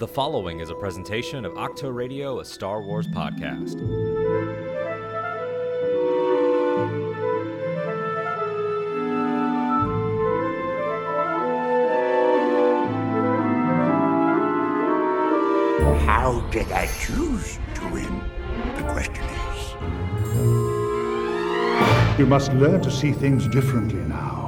The following is a presentation of Octo Radio, a Star Wars podcast. How did I choose to win? The question is. You must learn to see things differently now.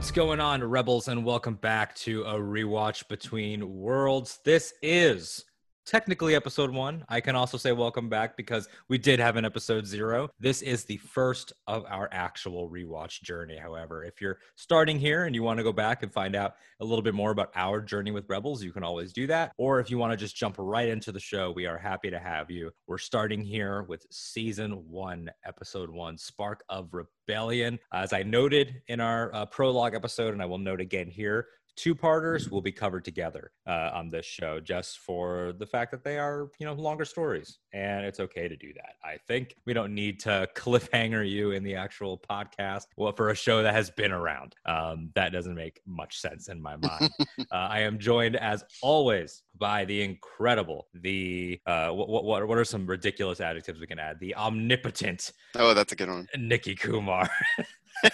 What's going on, Rebels, and welcome back to a rewatch between worlds. This is technically episode one. I can also say welcome back because we did have an episode zero. This is the first of our actual rewatch journey. However, if you're starting here and you want to go back and find out a little bit more about our journey with Rebels, you can always do that. Or if you want to just jump right into the show, we are happy to have you. We're starting here with season one, episode one, Spark of Rebellion. As I noted in our uh, prologue episode, and I will note again here, two parters will be covered together uh, on this show just for the fact that they are you know longer stories and it's okay to do that. I think we don't need to cliffhanger you in the actual podcast well for a show that has been around. Um, that doesn't make much sense in my mind. Uh, i am joined as always by the incredible the uh, what, what what are some ridiculous adjectives we can add? The omnipotent Oh, that's a good one. nikki kumar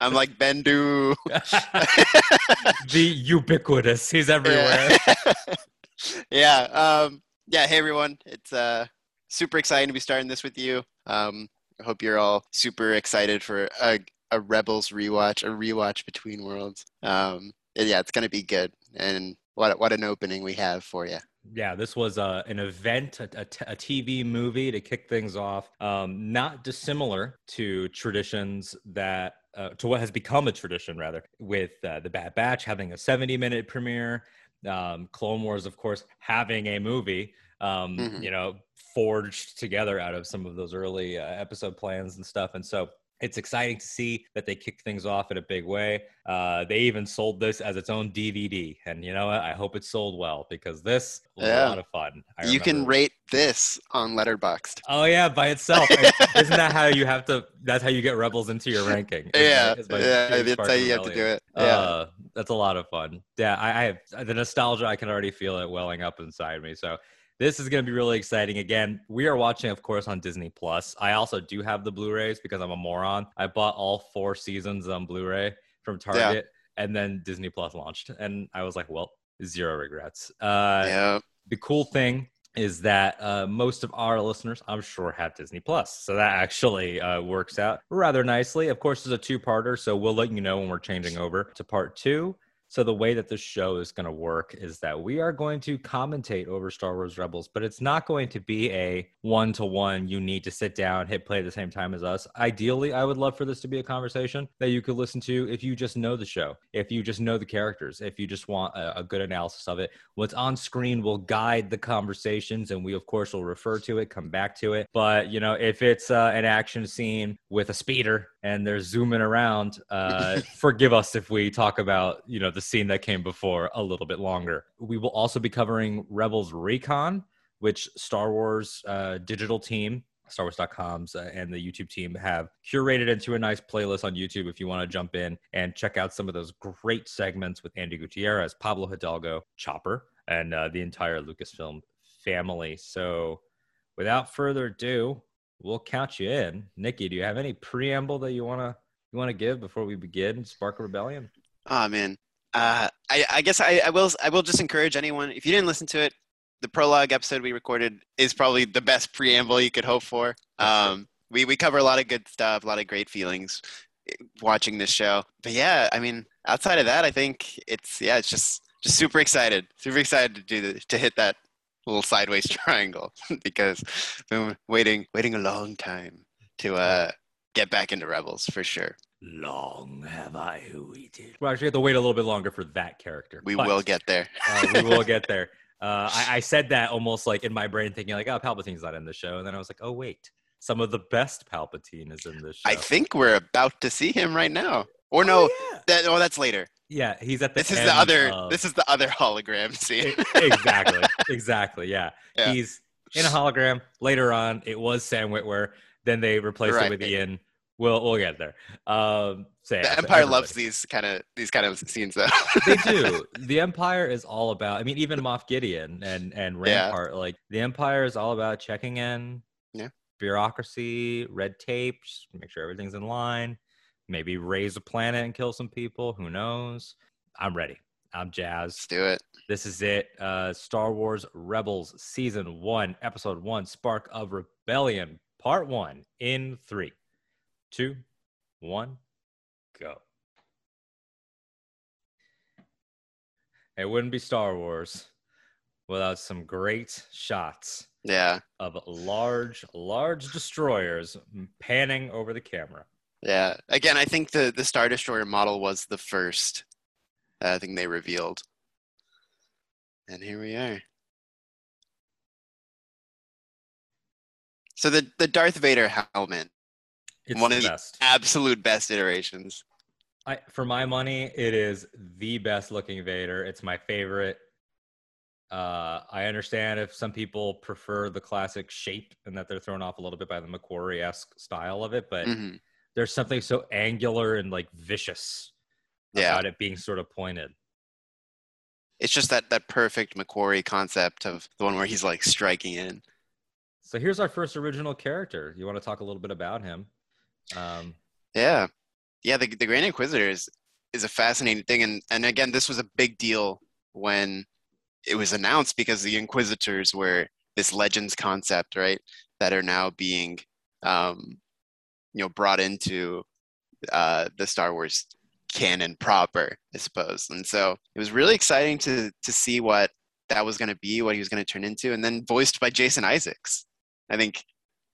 I'm like Bendu. the ubiquitous he's everywhere yeah. Um, yeah. Hey, everyone. It's uh, super exciting to be starting this with you. Um, I hope you're all super excited for a, a Rebels rewatch, a rewatch between worlds. Um, yeah, it's gonna be good. And what what an opening we have for you. Yeah this was uh, an event a, a, t- a tv movie to kick things off um, not dissimilar to traditions that uh, to what has become a tradition rather with uh, the bad batch having a 70 minute premiere um, clone wars of course having a movie um, Mhm. you know forged together out of some of those early uh, episode plans and stuff and so it's exciting to see that they kicked things off in a big way. Uh, they even sold this as its own DVD, and you know what? I hope it sold well because this was Yeah. a lot of fun. I you can rate this on Letterboxd. Oh yeah, by itself. Isn't that how you have to? That's how you get rebels into your ranking. Yeah, it? Yeah, that's how you have to do it. Yeah. Uh, that's a lot of fun. Yeah, I, I have the nostalgia. I can already feel it welling up inside me. So this is going to be really exciting. Again, we are watching, of course, on Disney Plus. I also do have the Blu-rays because I'm a moron. I bought all four seasons on Blu-ray from Target, and then Disney Plus launched, and I was like, well, zero regrets. Uh, yeah. the cool thing is that uh, most of our listeners, I'm sure, have Disney Plus, so that actually uh, works out rather nicely. Of course, it's a two-parter, so we'll let you know when we're changing over to part two. So the way that this show is going to work is that we are going to commentate over Star Wars Rebels, but it's not going to be a one-to-one. You need to sit down, hit play at the same time as us. Ideally, I would love for this to be a conversation that you could listen to if you just know the show, if you just know the characters, if you just want a, a good analysis of it. What's on screen will guide the conversations, and we of course will refer to it, come back to it. But you know, if it's uh, an action scene with a speeder and they're zooming around, uh, forgive us if we talk about you know the scene that came before a little bit longer. We will also be covering Rebels Recon, which Star Wars uh, digital team. StarWars.com's uh, and the YouTube team have curated into a nice playlist on YouTube if you want to jump in and check out some of those great segments with Andy Gutierrez, Pablo Hidalgo, Chopper, and uh, the entire Lucasfilm family. So, without further ado, we'll count you in. Nikki, do you have any preamble that you wanna you wanna give before we begin Spark Rebellion? Oh man. Uh, I, I guess I, I will I will just encourage anyone if you didn't listen to it, the prologue episode we recorded is probably the best preamble you could hope for. Um, we we cover a lot of good stuff, a lot of great feelings eh, watching this show. But yeah, I mean, outside of that, I think it's yeah, it's just just super excited, super excited to do the, to hit that little sideways triangle because been waiting waiting a long time to uh get back into Rebels for sure. Long have I waited. Well, actually, we have to wait a little bit longer for that character. We but, will get there. uh, we will get there. Uh, I, I said that almost like in my brain, thinking like, "Oh, Palpatine's not in the show," and then I was like, "Oh, wait, some of the best Palpatine is in this show." I think we're about to see him right now. Or Oh, no, yeah. that oh that's later. yeah, he's at the. This is the other of- this is the other hologram scene. Exactly, exactly. Yeah. Yeah. he's in a hologram. Later on, it was Sam Witwer. Then they replaced it with Ian. We'll we'll get there. Um, the Empire everybody. loves these kind of these kind of scenes though. they do. The Empire is all about. I mean, even Moff Gideon and and Yeah. Rampart. Like the Empire is all about checking in. Yeah. Bureaucracy, red tape, just make sure everything's in line. Maybe raze a planet and kill some people. Who knows? I'm ready. I'm Let's jazzed. do it. This is it. Uh, Star Wars Rebels Season One, Episode One, Spark of Rebellion, Part One. In three, two, one, go. It wouldn't be Star Wars without some great shots Yeah, of large, large destroyers panning over the camera. yeah. Again, I think the the Star Destroyer model was the first uh, thing they revealed, and here we are. So the the Darth Vader helmet, It's One of the best. absolute best iterations. I, for my money, it is the best looking Vader. It's my favorite. Uh, I understand if some people prefer the classic shape and that they're thrown off a little bit by the McQuarrie esque style of it, but hmm there's something so angular and like vicious Yeah, about it being sort of pointed. it's just that that perfect McQuarrie concept of the one where he's like striking in. So here's our first original character. You want to talk a little bit about him? Um, Yeah, yeah. The the Grand Inquisitor is is a fascinating thing, and and again, this was a big deal when it was announced because the Inquisitors were this Legends concept, right? That are now being, um, you know, brought into uh, the Star Wars canon proper, I suppose. And so it was really exciting to to see what that was going to be, what he was going to turn into, and then voiced by Jason Isaacs. I think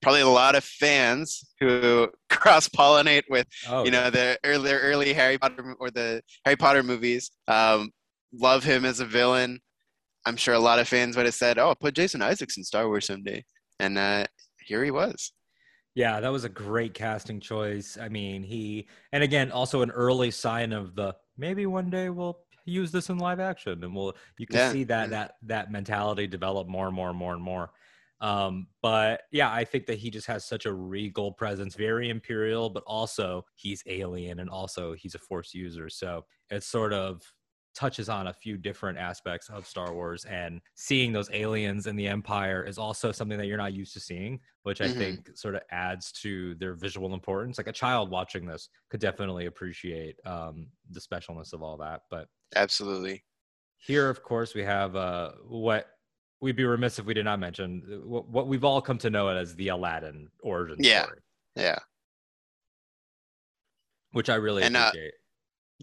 probably a lot of fans who cross pollinate with oh, you know the early early Harry Potter or the Harry Potter movies. Um, love him as a villain. I'm sure a lot of fans would have said, "Oh, put Jason Isaacs in Star Wars someday," and uh, here he was. Yeah, that was a great casting choice. I mean, he and again also an early sign of the maybe one day we'll use this in live action and we'll you can Yeah, see that that that mentality develop more and more and more and more. Um, but yeah, I think that he just has such a regal presence, very imperial, but also he's alien and also he's a force user. So it sort of touches on a few different aspects of Star Wars and seeing those aliens in the Empire is also something that you're not used to seeing, which I Mhm. think sort of adds to their visual importance. Like a child watching this could definitely appreciate um, the specialness of all that. But Absolutely. here, of course, we have uh, what we'd be remiss if we did not mention uh, what, what we've all come to know it as the Aladdin origin Yeah. story, Yeah. which I really And, uh, appreciate.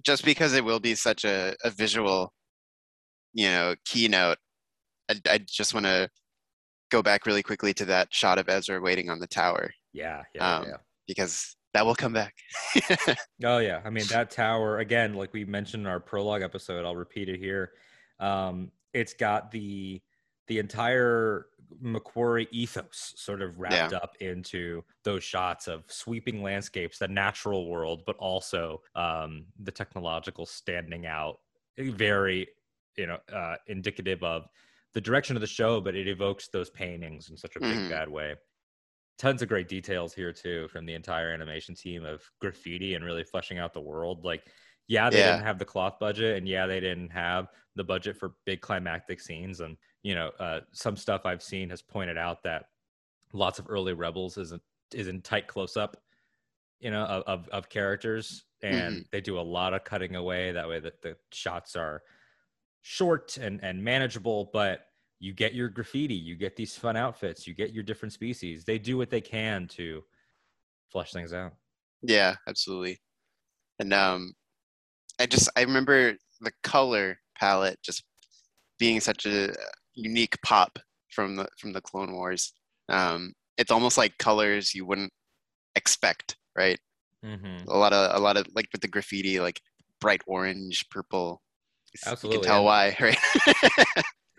Just because it will be such a, a visual, you know, keynote, I, I just want to go back really quickly to that shot of Ezra waiting on the tower yeah, yeah, um, yeah. because that will come back. Oh yeah, I mean that tower again, like we mentioned in our prologue episode. I'll repeat it here. Um, it's got the the entire McQuarrie ethos sort of wrapped up into those shots of sweeping landscapes, the natural world, but also um, the technological standing out. Very, you know, uh, indicative of the direction of the show, but it evokes those paintings in such a big Mhm. bad way tons of great details here too from the entire animation team of graffiti and really fleshing out the world like yeah they Yeah. didn't have the cloth budget and yeah they didn't have the budget for big climactic scenes and you know uh, some stuff i've seen has pointed out that lots of early rebels isn't is in tight close up you know of, of, of characters and they do a lot of cutting away. That way that the shots are short and and manageable but you get your graffiti you get these fun outfits you get your different species. They do what they can to flesh things out. Yeah, absolutely. And um, I just I remember the color palette just being such a unique pop from the from the Clone Wars. Um, it's almost like colors you wouldn't expect, right? mm-hmm. A lot of a lot of like with the graffiti, like bright orange, purple. Absolutely, You can tell and- why, right?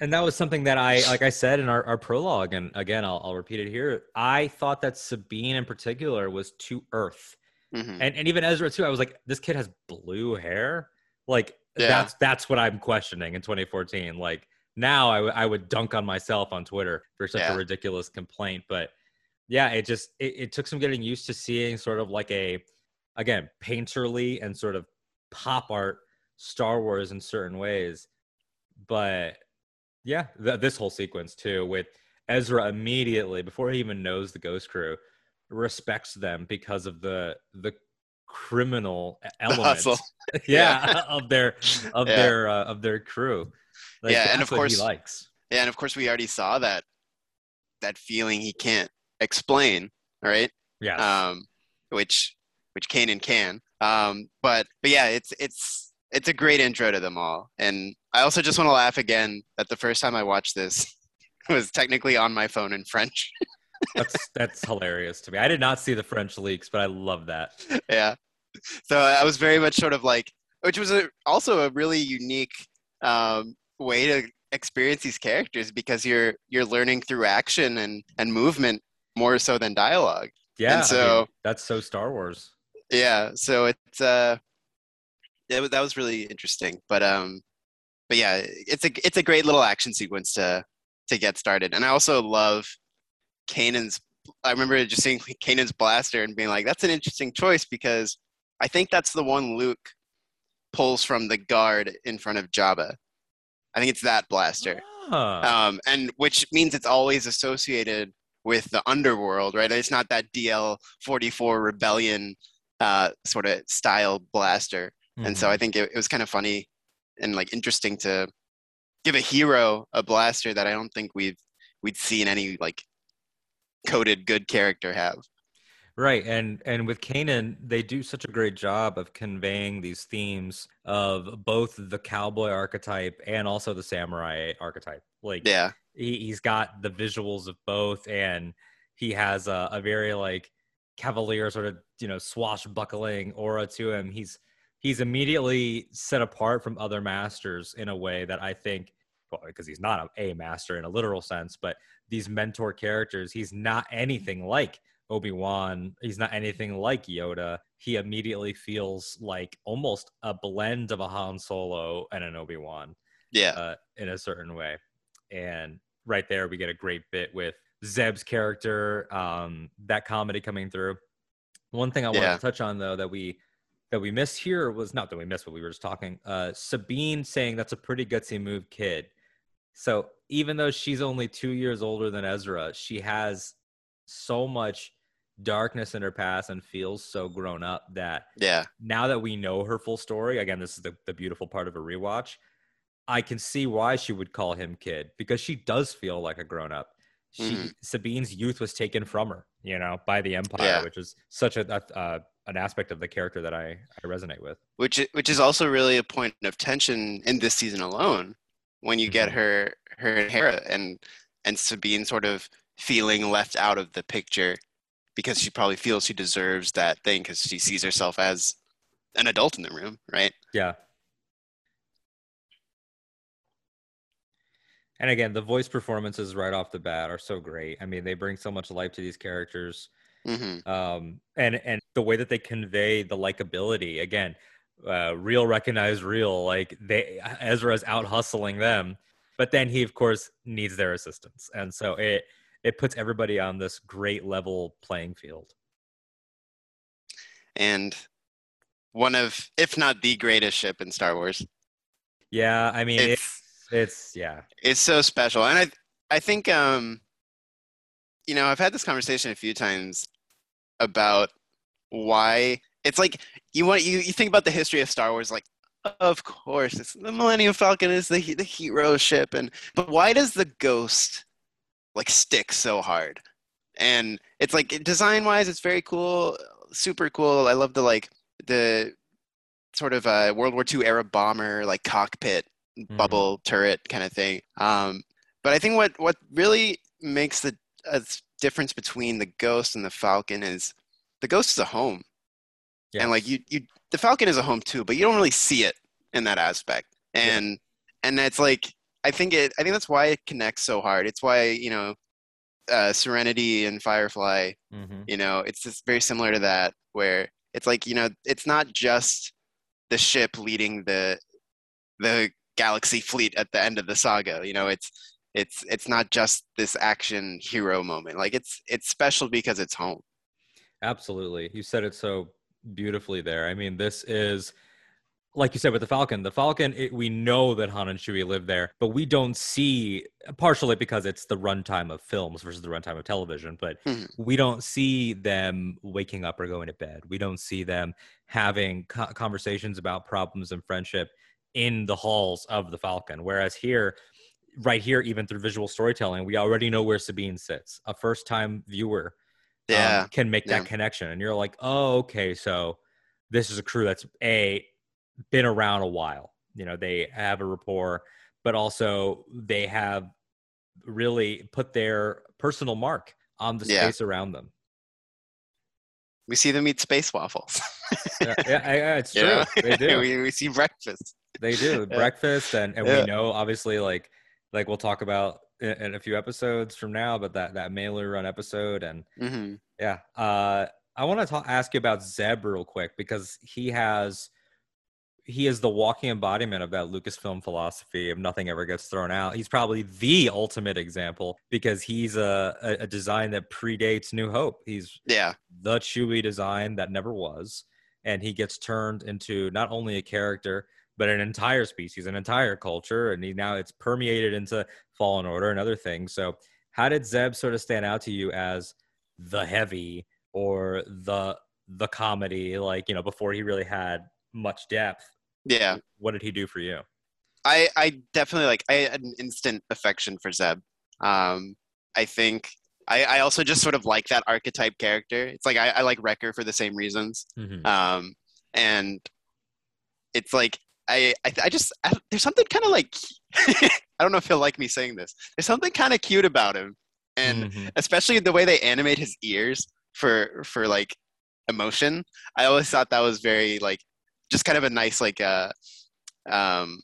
and that was something that i like i said in our, our prologue and again I'll, I'll repeat it here i thought that sabine in particular was too earth Mhm. and, and even ezra too i was like this kid has blue hair like Yeah. that's that's what i'm questioning in 2014 like now I, w- I would dunk on myself on twitter for such Yeah. a ridiculous complaint but yeah, it just it, it took some getting used to seeing sort of like a again painterly and sort of pop art Star Wars in certain ways, but yeah, th- this whole sequence too with Ezra immediately before he even knows the Ghost Crew respects them because of the the criminal e- elements hustle. yeah, of their of Yeah. their uh, of their crew Like, Yeah, and of what he course- likes Yeah, and of course we already saw that that feeling he can't explain, right? yeah Um, which which Kanan can. Um, but but yeah, it's it's it's a great intro to them all. And I also just want to laugh again that the first time I watched this was technically on my phone in French. that's that's hilarious to me i did not see the french leaks but i love that yeah. So I was very much sort of like, which was a, also a really unique um, way to experience these characters because you're you're learning through action and and movement more so than dialogue. yeah I mean, so- that's so star wars Yeah. So it's uh, it, that was really interesting. But um, but yeah, it's a it's a great little action sequence to to get started. And I also love Kanan's. I remember just seeing Kanan's blaster and being like, "That's an interesting choice," because I think that's the one Luke pulls from the guard in front of Jabba. I think it's that blaster, Ah, um, and which means it's always associated with the underworld, right? It's not that DL forty four rebellion uh, sort of style blaster, and so. I think it, it was kind of funny and like interesting to give a hero a blaster that I don't think we've we'd seen any like coded good character have. Right, and and with Kanan, they do such a great job of conveying these themes of both the cowboy archetype and also the samurai archetype. Like, Yeah, he, he's got the visuals of both, and he has a, a very like cavalier sort of you know swashbuckling aura to him. He's he's immediately set apart from other masters in a way that I think, well, because he's not a, a master in a literal sense, but these mentor characters, he's not anything like Obi Wan. He's not anything like Yoda. He immediately feels like almost a blend of a Han Solo and an Obi Wan yeah, uh, in a certain way. And right there, we get a great bit with Zeb's character, um, that comedy coming through. One thing I wanted Yeah. to touch on though that we that we missed here was not that we missed, but we were just talking. Uh, Sabine saying that's a pretty gutsy move, kid. So even though she's only two years older than Ezra, she has so much darkness in her past and feels so grown up that yeah, now that we know her full story, again, this is the, the beautiful part of a rewatch. I can see why she would call him kid because she does feel like a grown up. She Mhm. Sabine's youth was taken from her, you know, by the Empire, Yeah. which is such a, a uh, an aspect of the character that I, I resonate with. which which is also really a point of tension in this season alone when you get Mhm. her her and Hera and and Sabine sort of feeling left out of the picture because she probably feels she deserves that thing because she sees herself as an adult in the room, right? Yeah. And again, the voice performances right off the bat are so great. I mean, they bring so much life to these characters. hmm um, and and the way that they convey the likability again uh, real recognize real like they ezra's out hustling them but then he of course needs their assistance and so it it puts everybody on this great level playing field. And one of, if not the greatest ship in Star Wars, yeah i mean it's it's it's yeah. it's so special. And i i think um you know i've had this conversation a few times about why it's like you want you, you think about the history of star wars like of course it's the millennium falcon is the the hero ship and but why does the ghost like stick so hard and it's like design wise it's very cool super cool i love the like the sort of uh world war ii era bomber like cockpit Mhm. bubble turret kind of thing. Um, but I think what what really makes the uh, difference between the Ghost and the Falcon is the Ghost is a home, and like you you the Falcon is a home too, but you don't really see it in that aspect. And and that's like I think it I think that's why it connects so hard. It's why you know uh, Serenity and Firefly Mhm. you know it's just very similar to that where it's like you know it's not just the ship leading the the galaxy fleet at the end of the saga you know it's it's it's not just this action hero moment like it's it's special because it's home Absolutely. You said it so beautifully there. I mean, this is like you said with the Falcon. The Falcon, it, we know that Han and Chewie live there, but we don't see partially because it's the runtime of films versus the runtime of television. But Mhm. we don't see them waking up or going to bed. We don't see them having co- conversations about problems and friendship in the halls of the Falcon. Whereas here, right here, even through visual storytelling, we already know where Sabine sits. A first time viewer um, yeah can make yeah. that connection. And you're like, oh, okay, so this is a crew that's a been around a while. You know, they have a rapport, but also they have really put their personal mark on the Yeah. space around them. we see them eat space waffles Yeah, yeah, it's true. They do. we, we see breakfast They do breakfast, and and we know obviously like like we'll talk about in, in a few episodes from now, but that that Mailer Run episode and hmm Yeah. Uh, I want to ask you about Zeb real quick because he has he is the walking embodiment of that Lucasfilm philosophy of nothing ever gets thrown out. He's probably the ultimate example because he's a, a, a design that predates New Hope. He's yeah the Chewie design that never was, and he gets turned into not only a character but an entire species, an entire culture, and he now it's permeated into Fallen Order and other things. So, how did Zeb sort of stand out to you as the heavy or the the comedy? Like you know, before he really had much depth. Yeah What did he do for you? I I definitely like I had an instant affection for Zeb. Um, I think I, I also just sort of like that archetype character. It's like I, I like Wrecker for the same reasons. Mhm. Um, and it's like I I, I just I, there's something kind of like I don't know if he'll like me saying this. There's something kind of cute about him, and Mhm. especially the way they animate his ears for for like emotion. I always thought that was very like just kind of a nice like uh um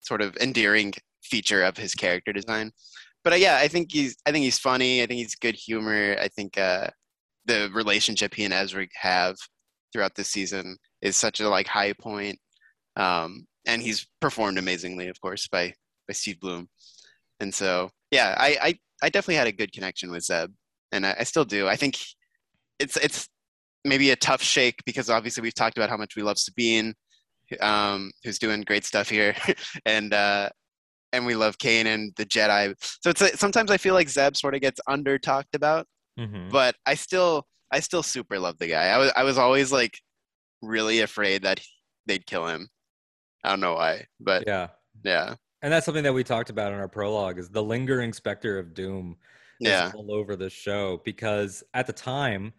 sort of endearing feature of his character design. But uh, yeah, I think he's I think he's funny. I think he's good humor. I think uh the relationship he and Ezra have throughout this season is such a like high point. Um and he's performed amazingly, of course, by by Steve Blum. And so yeah, I I, I definitely had a good connection with Zeb. And I, I still do. I think it's it's maybe a tough shake because obviously we've talked about how much we love Sabine, um, who's doing great stuff here, and uh, and we love Kane and the Jedi. So it's a, sometimes I feel like Zeb sort of gets under talked about, Mhm. but I still I still super love the guy. I was I was always like really afraid that they'd kill him. I don't know why, but yeah, Yeah. And that's something that we talked about in our prologue is the lingering specter of doom is yeah, all over the show because at the time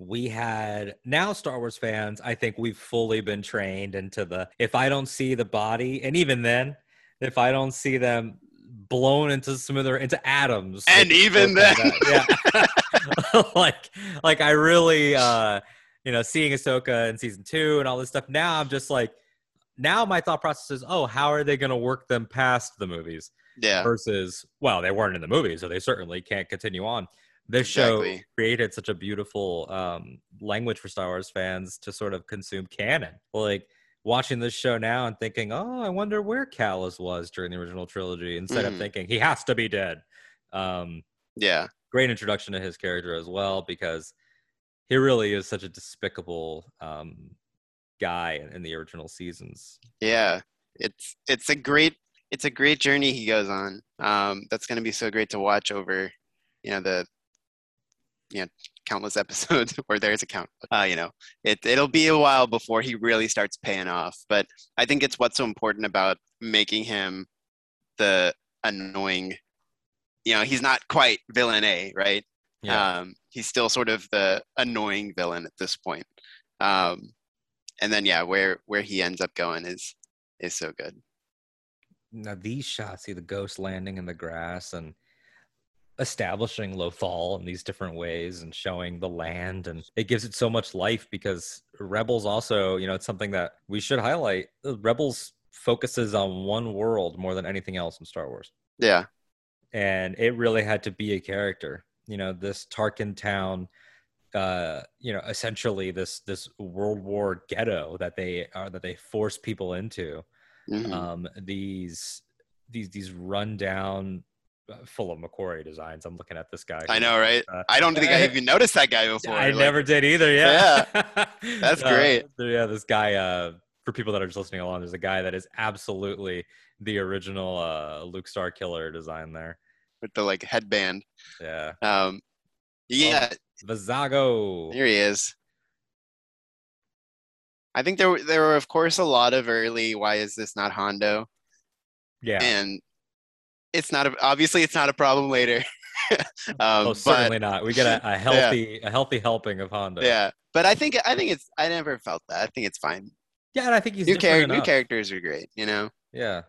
we had now Star Wars fans, I think we've fully been trained into the if I don't see the body, and even then, if I don't see them blown into smoother into atoms. And even then. that, yeah. like like I really uh you know, seeing Ahsoka in season two and all this stuff. Now I'm just like now my thought process is, oh, how are they gonna work them past the movies? yeah, versus well they weren't in the movie so they certainly can't continue on this show Exactly. created such a beautiful um, language for star wars fans to sort of consume canon like watching this show now and thinking oh i wonder where Kallus was during the original trilogy instead of Mhm. thinking he has to be dead um, yeah, great introduction to his character as well because he really is such a despicable um, guy in, in the original seasons yeah. It's it's a great it's a great journey he goes on. Um, that's going to be so great to watch over, you know, the you know countless episodes where there's a count. Uh, you know, it it'll be a while before he really starts paying off. But I think it's what's so important about making him the annoying. You know, he's not quite villain A, right? Um, he's still sort of the annoying villain at this point. Um, and then yeah, where where he ends up going is is so good. now these shots see the ghost landing in the grass and establishing lothal in these different ways and showing the land and it gives it so much life because rebels also you know it's something that we should highlight rebels focuses on one world more than anything else in star wars Yeah, and it really had to be a character you know this tarkin town uh you know essentially this this world war ghetto that they are that they force people into Mhm. um these these these rundown uh, full of McQuarrie designs. I'm looking at this guy. I know, right? Uh, I don't think I even noticed that guy before. I Like, never did either. Yeah, That's Uh, great. yeah, this guy. Uh, for people that are just listening along, there's a guy that is absolutely the original uh, Luke Starkiller design there. with the like headband. Yeah, Um, yeah, Vizago. here he is. I think there were there were of course a lot of early why is this not Hondo Yeah. and it's not a, obviously it's not a problem later. um, oh, but certainly not. We get a, a healthy, a healthy helping of Hondo. yeah, but I think I think it's I never felt that. I think it's fine. yeah, and I think he's New character new characters are great. You know. Yeah,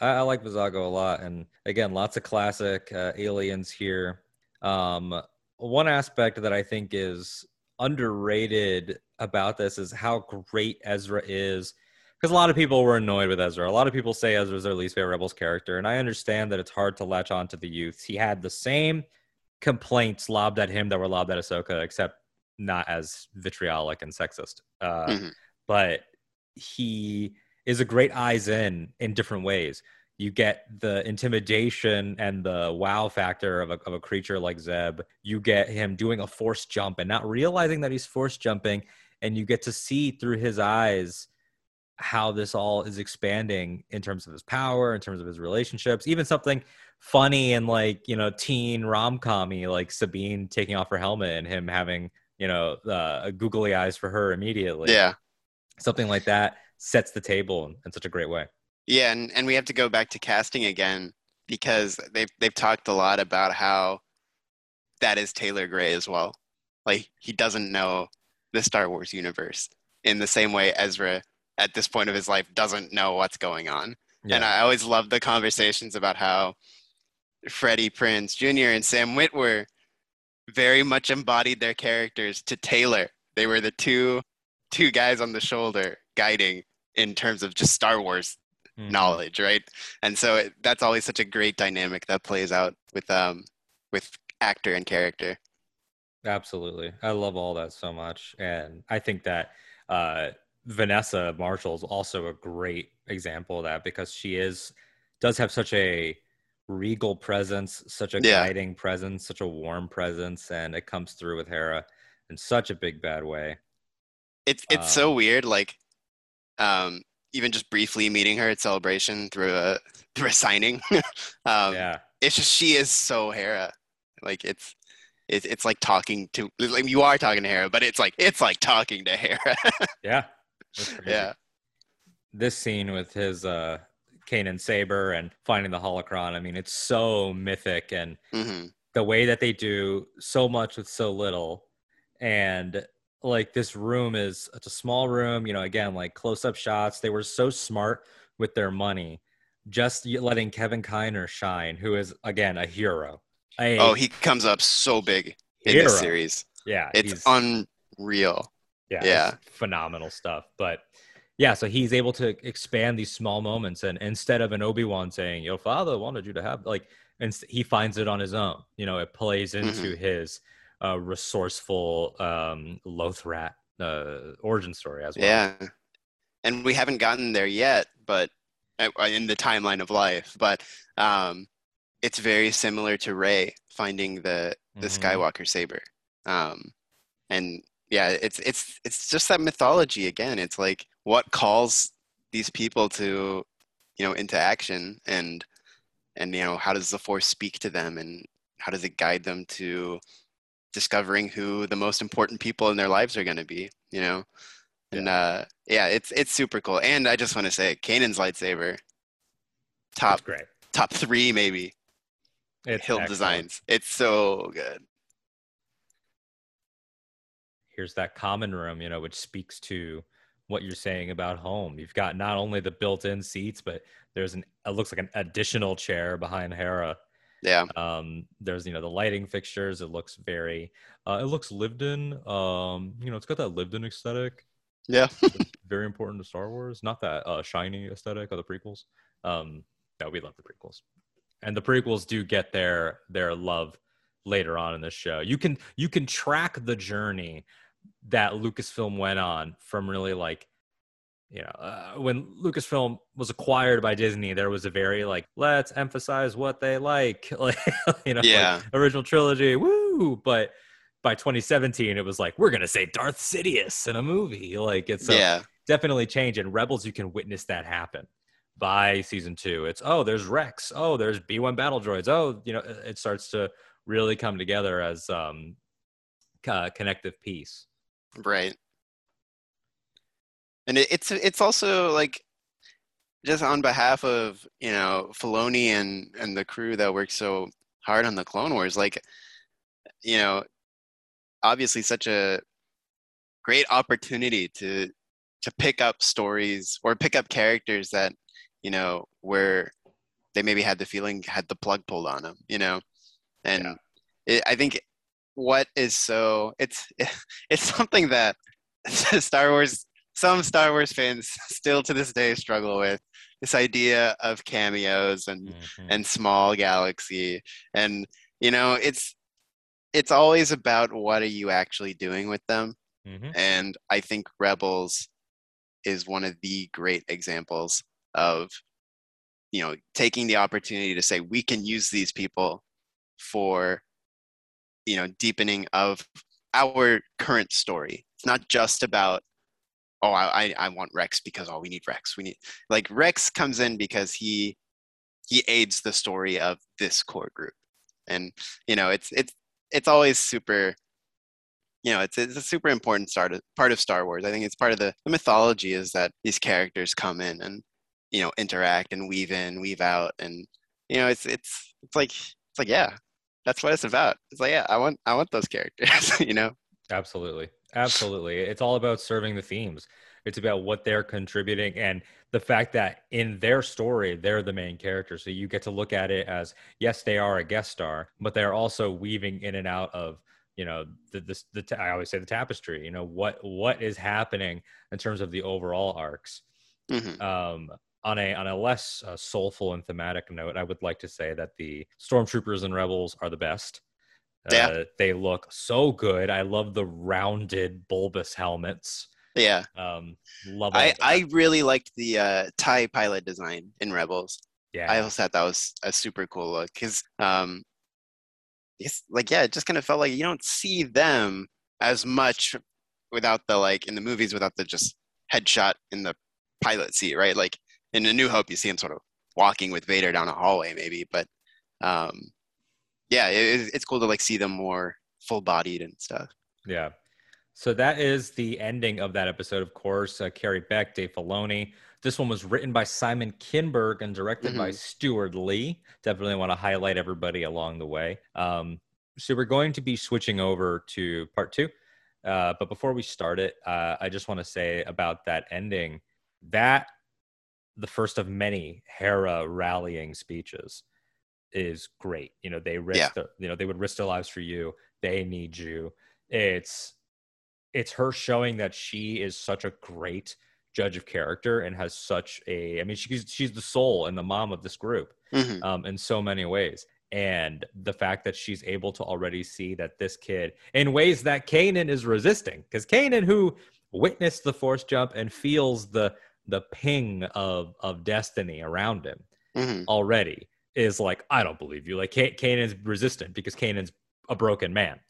I, I like Vizago a lot, and again, lots of classic uh, aliens here. Um, one aspect that I think is underrated about this is how great Ezra is. Because a lot of people were annoyed with Ezra. A lot of people say Ezra's their least favorite Rebels character, and I understand that it's hard to latch on to the youth. He had the same complaints lobbed at him that were lobbed at Ahsoka, except not as vitriolic and sexist. Uh, Mhm. But he is a great eyes in in different ways. You get the intimidation and the wow factor of a, of a creature like Zeb. You get him doing a force jump and not realizing that he's force jumping. And you get to see through his eyes how this all is expanding in terms of his power, in terms of his relationships, even something funny and like, you know, teen rom commy like Sabine taking off her helmet and him having, you know, uh, googly eyes for her immediately Yeah. something like that sets the table in, in such a great way. Yeah, and, and we have to go back to casting again because they've they've talked a lot about how that is Taylor Gray as well. Like he doesn't know the Star Wars universe in the same way Ezra at this point of his life doesn't know what's going on. And I always love the conversations about how Freddie Prinze Jr. and Sam Witwer very much embodied their characters to Taylor. They were the two two guys on the shoulder guiding in terms of just Star Wars Mhm. knowledge, right? And so it, that's always such a great dynamic that plays out with um with actor and character. Absolutely. I love all that so much. And I think that uh, Vanessa Marshall is also a great example of that because she is does have such a regal presence, such a Yeah. guiding presence, such a warm presence, and it comes through with Hera in such a big bad way. It's it's so Um, weird, like um even just briefly meeting her at celebration through a through a signing. um yeah. it's just she is so Hera. Like it's it's it's like talking to like you are talking to Hera, but it's like it's like talking to Hera. Yeah. Yeah. this scene with his uh Kanan Saber and finding the holocron, I mean, it's so mythic and hmm the way that they do so much with so little. And like this room is it's a small room, you know, again, like close-up shots. They were so smart with their money, just letting Kevin Kiner shine, who is again a hero. A Oh, he comes up so big in hero. this series. yeah, It's unreal. Yeah, Yeah. phenomenal stuff. But yeah, so he's able to expand these small moments, and instead of an Obi Wan saying, "Your father wanted you to have," like, and he finds it on his own. You know, it plays into his uh, resourceful um, Lothrat uh, origin story as well. Yeah. And we haven't gotten there yet, but uh, in the timeline of life, but um, it's very similar to Rey finding the the Mhm. Skywalker saber. Um, and yeah, it's it's it's just that mythology again. It's like what calls these people to you know into action and and you know how does the force speak to them and how does it guide them to discovering who the most important people in their lives are going to be you know? And uh yeah it's it's super cool. And i just want to say Kanan's lightsaber. Top top three maybe. It's hill excellent. designs. It's so good Here's that common room, you know, which speaks to what you're saying about home. You've got not only the built-in seats, but there's an it looks like an additional chair behind Hera. Yeah. Um there's you know the lighting fixtures. It looks very uh it looks lived in um you know it's got that lived in aesthetic. Yeah. Very important to star wars. Not that uh shiny aesthetic of the prequels. Um no we love the prequels. And the prequels do get their their love later on in the show. You can you can track the journey that lucasfilm went on from really like you know, uh, when Lucasfilm was acquired by Disney, there was a very like, let's emphasize what they like, like you know, Yeah. like, original trilogy, woo. But by 2017, it was like, we're gonna say Darth Sidious in a movie, like it's yeah, definitely change. And Rebels, you can witness that happen. By season two, it's oh, there's Rex, oh, there's B1 battle droids, oh, you know, it starts to really come together as um, uh, connective piece. Right. And it, it's it's also like just on behalf of you know Filoni and and the crew that worked so hard on the Clone Wars, like you know, obviously such a great opportunity to to pick up stories or pick up characters that you know where they maybe had the feeling had the plug pulled on them, you know, and it, I think what is so it's it's something that Star Wars some Star Wars fans still to this day struggle with this idea of cameos and Mhm. and small galaxy and you know it's it's always about what are you actually doing with them Mhm. and i think rebels is one of the great examples of you know taking the opportunity to say we can use these people for you know deepening of our current story. It's not just about oh i i, want rex because oh we need rex. We need like rex comes in because he he aids the story of this core group. And you know it's it's it's always super you know it's it's a super important start part of star wars. I think it's part of the, the mythology is that these characters come in and you know interact and weave in weave out. And you know it's it's it's like it's like yeah that's what it's about it's like yeah i want i want those characters you know Absolutely. Absolutely. It's all about serving the themes. It's about what they're contributing and the fact that in their story, they're the main character. So you get to look at it as yes, they are a guest star, but they're also weaving in and out of, you know, the the, the I always say the tapestry, you know, what what is happening in terms of the overall arcs. Mhm. Um on a on a less uh, soulful and thematic note, I would like to say that the stormtroopers and rebels are the best. Yeah. Uh, they look so good. I love the rounded bulbous helmets. yeah Um, love i that. i really liked the uh tie pilot design in rebels yeah, I also thought that was a super cool look because, um, it's like, yeah, it just kind of felt like you don't see them as much without the like in the movies without the just headshot in the pilot seat, right? Like in A New Hope, you see him sort of walking with Vader down a hallway, maybe, but um, yeah, it, it's cool to like see them more full bodied and stuff. yeah. So that is the ending of that episode. Of course, uh, Carrie Beck, Dave Filoni. This one was written by Simon Kinberg and directed by Steward Lee. Definitely want to highlight everybody along the way. Um, so we're going to be switching over to part two. Uh, but before we start it, uh, I just want to say about that ending that the first of many Hera rallying speeches is great. You know, they risk, Yeah. their, you know, they would risk their lives for you. They need you. It's, it's her showing that she is such a great judge of character and has such a, I mean, she's, she's the soul and the mom of this group Mhm. um, in so many ways. And the fact that she's able to already see that this kid, in ways that Kanan is resisting, because Kanan, who witnessed the force jump and feels the the ping of of destiny around him Mhm. already, is like, I don't believe you. Like Ka- Kanan's resistant because Kanan's a broken man.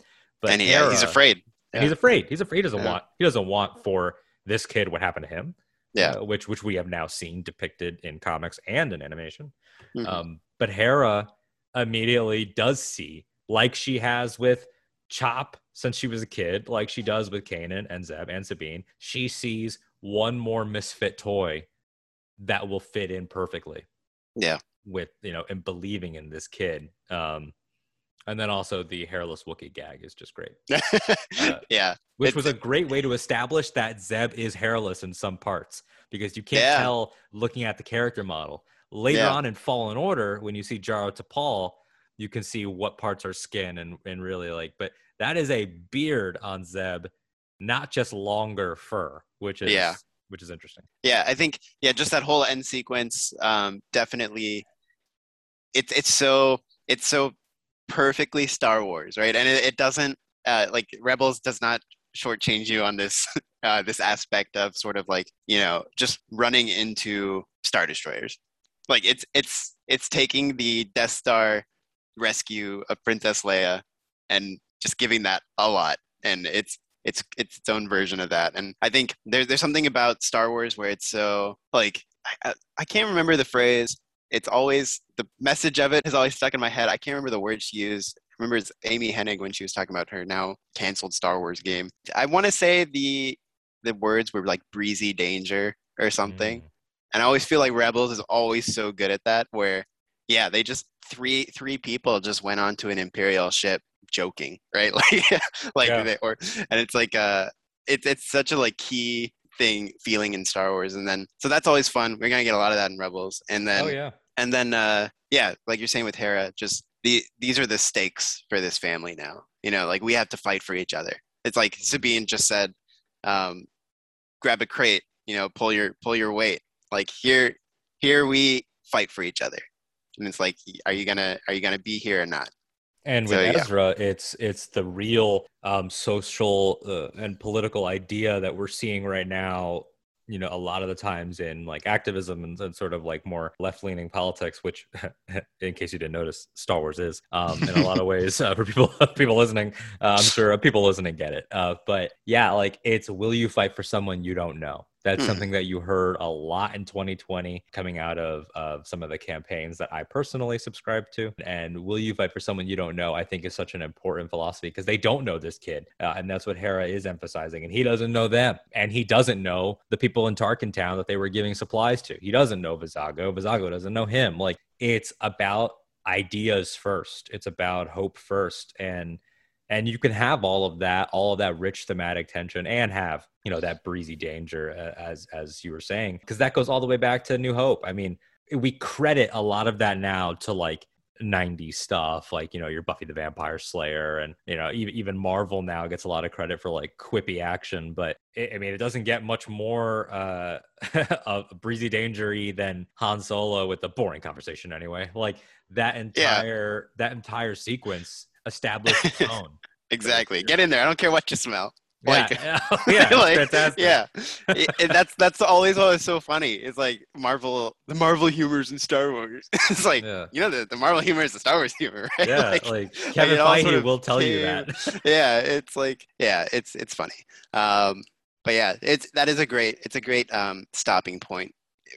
But and he, yeah, he's afraid. and he's afraid. He's afraid. He doesn't Yeah. want. He doesn't want for this kid what happened to him. Yeah. uh, which which we have now seen depicted in comics and in animation. Mhm. Um, but Hera immediately does see, like she has with Chop since she was a kid, like she does with Kanan and Zeb and Sabine. She sees one more misfit toy that will fit in perfectly. Yeah. With you know, and believing in this kid. Um, and then also the hairless Wookiee gag is just great, uh, yeah. which It's- was a great way to establish that Zeb is hairless in some parts because you can't Yeah. tell looking at the character model. Later Yeah. on in Fallen Order, when you see Jaro Tapal, you can see what parts are skin and, and really like, but that is a beard on Zeb, not just longer fur, which is Yeah. which is interesting. yeah i think yeah just that whole end sequence um definitely it's it's so it's so perfectly star wars right and it, it doesn't uh like rebels does not shortchange you on this uh, this aspect of sort of like you know just running into star destroyers. Like it's it's it's taking the Death Star rescue of Princess Leia and just giving that a lot, and it's it's it's its own version of that. And I think there's there's something about Star Wars where it's so like I, I can't remember the phrase. It's always the message of it has always stuck in my head. I can't remember the words she used. I remember it's Amy Hennig when she was talking about her now canceled Star Wars game. I want to say the the words were like breezy danger or something. Mm. And I always feel like Rebels is always so good at that where yeah, they just three three people just went onto an imperial ship joking, right? Like like Yeah. they, or and it's like uh it's it's such a like key thing feeling in Star Wars and then so that's always fun. We're going to get a lot of that in Rebels. And then oh yeah. and then uh yeah like you're saying with hera just the these are the stakes for this family now you know like we have to fight for each other it's like sabine just said um grab a crate you know pull your pull your weight like here here we fight for each other and it's like are you gonna are you gonna be here or not And with So, yeah. Ezra, it's it's the real um, social uh, and political idea that we're seeing right now. You know, a lot of the times in like activism and, and sort of like more left leaning politics, which, in case you didn't notice, Star Wars is um, in a lot of ways uh, for people people listening. Uh, I'm sure people listening get it. Uh, but yeah, like it's will you fight for someone you don't know? That's Hmm. something that you heard a lot in 2020 coming out of, of some of the campaigns that I personally subscribe to. And will you fight for someone you don't know? I think is such an important philosophy because they don't know this kid. Uh, and that's what Hera is emphasizing. And he doesn't know them. And he doesn't know the people in Tarkintown that they were giving supplies to. He doesn't know Vizago. Vizago doesn't know him. Like it's about ideas first, it's about hope first. And and you can have all of that all of that rich thematic tension and have you know that breezy danger uh, as as you were saying because that goes all the way back to new hope. I mean we credit a lot of that now to like 90s stuff like you know your buffy the vampire slayer and you know even, even marvel now gets a lot of credit for like quippy action but it, i mean it doesn't get much more uh of breezy dangery than han solo with the boring conversation anyway. Like that entire that entire sequence established its own. Exactly. Get in there. I don't care what you smell. Like- yeah, yeah, Like, yeah. That's that's always what was so funny. It's like marvel the marvel humors in star wars. It's like yeah, you know the, the marvel humor is the star wars humor right? Yeah. Like, Like, Kevin all Feige sort of will tell you that. yeah it's like yeah it's it's funny. Um but yeah it's that is a great it's a great um stopping point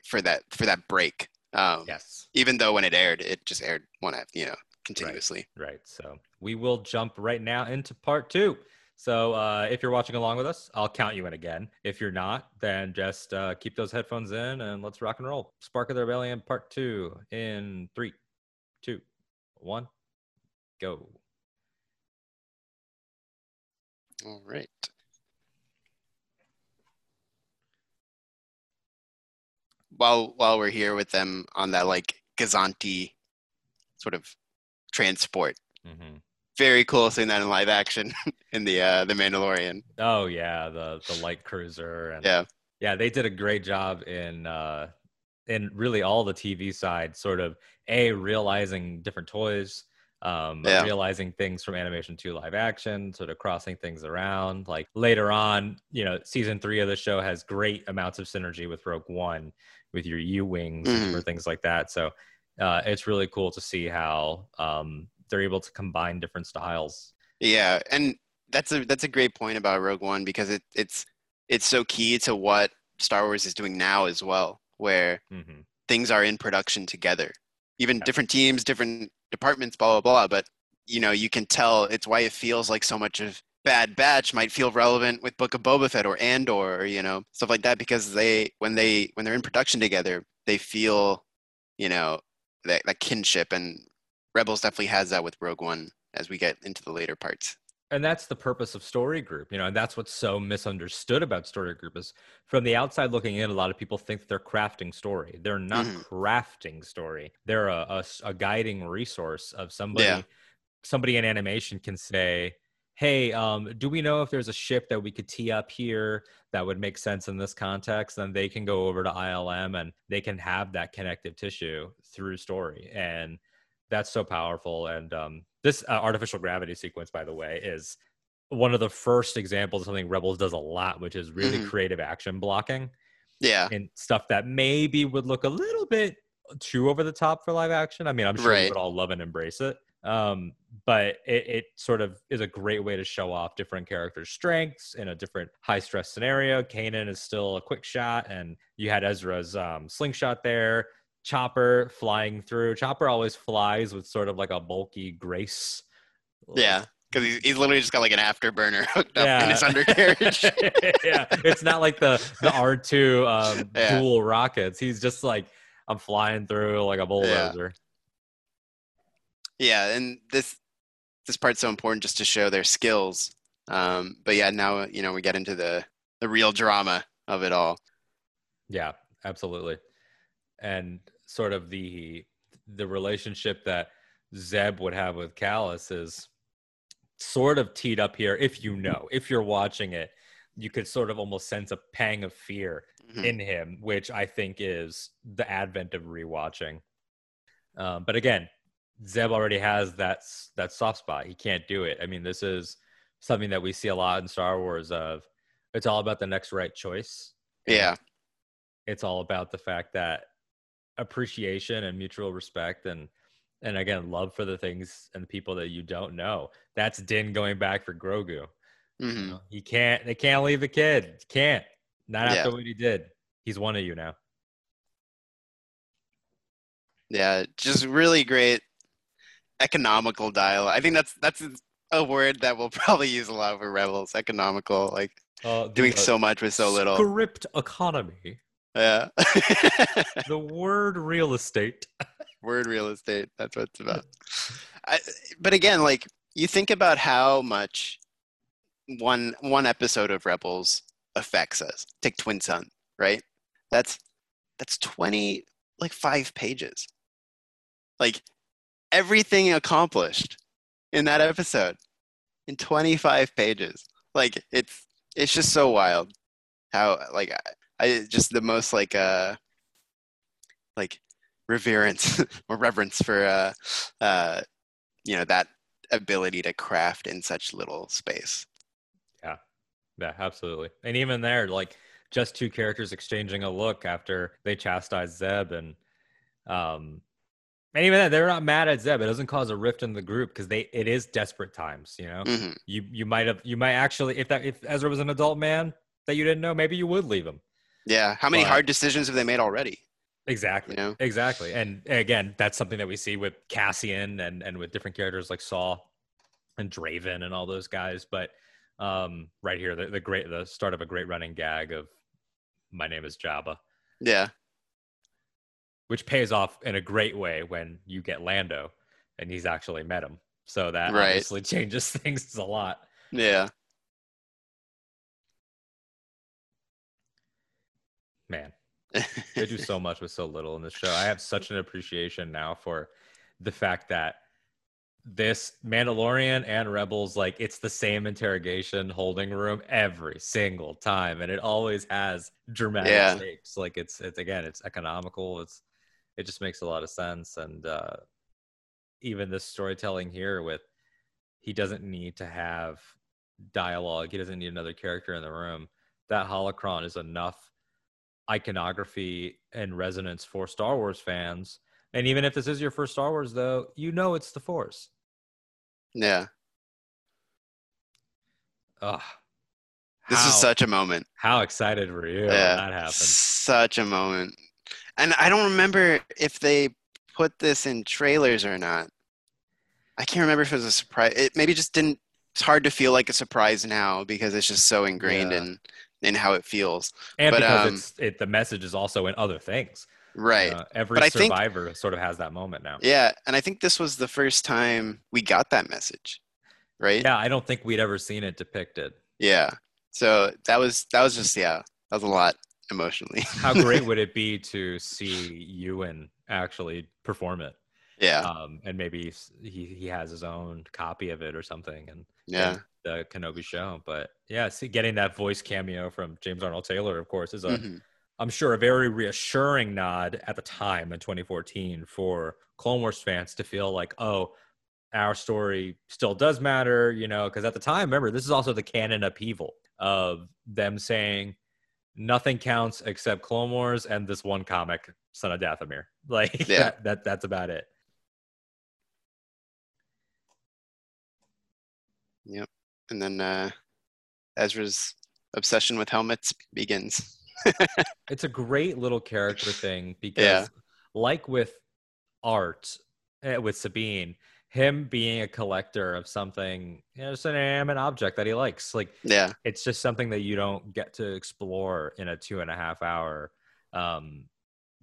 for that for that break. Um yes, even though when it aired it just aired one af- you know continuously right. So we will jump right now into part two. So uh, if you're watching along with us, I'll count you in again. If you're not, then just uh, keep those headphones in and let's rock and roll. Spark of the Rebellion part two in three, two, one, go. all right while while we're here with them on that like Gozanti sort of transport. Hmm very cool seeing that in live action in the uh the Mandalorian. Oh yeah, the the light cruiser and yeah. Yeah they did a great job in uh in really all the tv side sort of a realizing different toys um Yeah. realizing things from animation to live action sort of crossing things around. Like later on you know season three of the show has great amounts of synergy with rogue one with your u-wings and Mhm. for things like that. So uh it's really cool to see how um they're able to combine different styles Yeah, and that's a that's a great point about Rogue One because it it's it's so key to what Star Wars is doing now as well, where hmm things are in production together. Even Yeah. different teams, different departments, blah blah blah. But you know, you can tell it's why it feels like so much of Bad Batch might feel relevant with Book of Boba Fett or Andor, or you know, stuff like that, because they when they when they're in production together, they feel, you know, that, that kinship, and Rebels definitely has that with Rogue One as we get into the later parts. and that's the purpose of story group you know and that's what's so misunderstood about story group is from the outside looking in a lot of people think they're crafting story they're not Mhm. crafting story they're a a guiding resource of somebody Yeah. somebody in animation can say hey um, do we know if there's a ship that we could tee up here that would make sense in this context then they can go over to ilm and they can have that connective tissue through story and that's so powerful and um, this uh, artificial gravity sequence by the way is one of the first examples of something Rebels does a lot, which is really Mhm. creative action blocking Yeah. and stuff that maybe would look a little bit too over the top for live action. I mean, I'm sure we would all love and embrace it. Um, but it, it sort of is a great way to show off different characters' strengths in a different high stress scenario. Kanan is still a quick shot, and you had Ezra's um, slingshot there. Chopper flying through. Chopper always flies with sort of like a bulky grace. Yeah. Because he's, he's literally just got like an afterburner hooked up in his undercarriage. yeah, it's not like the the R two um, Yeah. dual rockets. He's just like I'm flying through like a bulldozer. yeah, and this this part's so important just to show their skills. Um, but yeah, now you know we get into the the real drama of it all. Yeah, absolutely. And sort of the the relationship that Zeb would have with Kallus is sort of teed up here. If you know, if you're watching it, you could sort of almost sense a pang of fear Mhm. in him, which I think is the advent of rewatching. Um, but again, Zeb already has that that soft spot. He can't do it. I mean, this is something that we see a lot in Star Wars. Of it's all about the next right choice. Yeah, it's all about the fact that appreciation and mutual respect and and again love for the things and the people that you don't know. That's Din going back for Grogu. You hmm know, He can't. They can't leave the kid. Can't. Not Yeah. after what he did. He's one of you now. yeah, just really great economical dialogue. I think that's that's a word that we'll probably use a lot for Rebels. Economical, like Uh, the, doing uh, so much with so little. Script economy. Yeah. The word real estate. word real estate that's what it's about I, but again like you think about how much one one episode of rebels affects us take twin sun right that's that's 20 like five pages like everything accomplished in that episode in 25 pages. Like it's it's just so wild how like i, I just the most like uh like reverence or reverence for uh uh you know that ability to craft in such little space. Yeah, Yeah, absolutely. And even there, like just two characters exchanging a look after they chastise Zeb and um and even then they're not mad at Zeb. It doesn't cause a rift in the group because they it is desperate times, you know. Mhm. You you might have you might actually if that if Ezra was an adult man that you didn't know, maybe you would leave him. yeah how many But- hard decisions have they made already Exactly. You know? Exactly. And again, that's something that we see with Cassian and and with different characters like Saw and Draven and all those guys. But um, right here, the, the great the start of a great running gag of my name is Jabba, yeah which pays off in a great way when you get Lando and he's actually met him. So that Right. obviously changes things a lot. yeah Man, they do so much with so little in this show. I have such an appreciation now for the fact that this Mandalorian and Rebels, like it's the same interrogation holding room every single time, and it always has dramatic Yeah. stakes. Like it's it's again, it's economical. It's it just makes a lot of sense, and uh, even this storytelling here with he doesn't need to have dialogue. He doesn't need another character in the room. That holocron is enough iconography and resonance for Star Wars fans. And even if this is your first Star Wars, though, you know it's the Force. yeah Ugh. this how, is such a moment how excited were you when yeah that happened? such a moment and i don't remember if they put this in trailers or not i can't remember if it was a surprise it maybe just didn't it's hard to feel like a surprise now because it's just so ingrained Yeah. in in how it feels And but, because um, it's it, the message is also in other things. right Uh, every But I think- survivor sort of has that moment now. yeah and i think this was the first time we got that message right Yeah, I don't think we'd ever seen it depicted. Yeah. So that was that was just yeah, that was a lot emotionally. How great would it be to see Ewan actually perform it? yeah. Um, and maybe he, he has his own copy of it or something. And Yeah. in the Kenobi show. But yeah, see, getting that voice cameo from James Arnold Taylor, of course, is a Mhm. am sure a very reassuring nod at the time in 2014 for Clone Wars fans to feel like, oh, our story still does matter, you know, because at the time, remember, this is also the canon upheaval of them saying nothing counts except Clone Wars and this one comic, Son of Dathomir. Like Yeah. that, that that's about it. Yep. And then uh, Ezra's obsession with helmets begins. It's a great little character thing because, Yeah. like with art, eh, with Sabine, him being a collector of something, you know, just an inanimate object that he likes, like Yeah, it's just something that you don't get to explore in a two and a half hour um,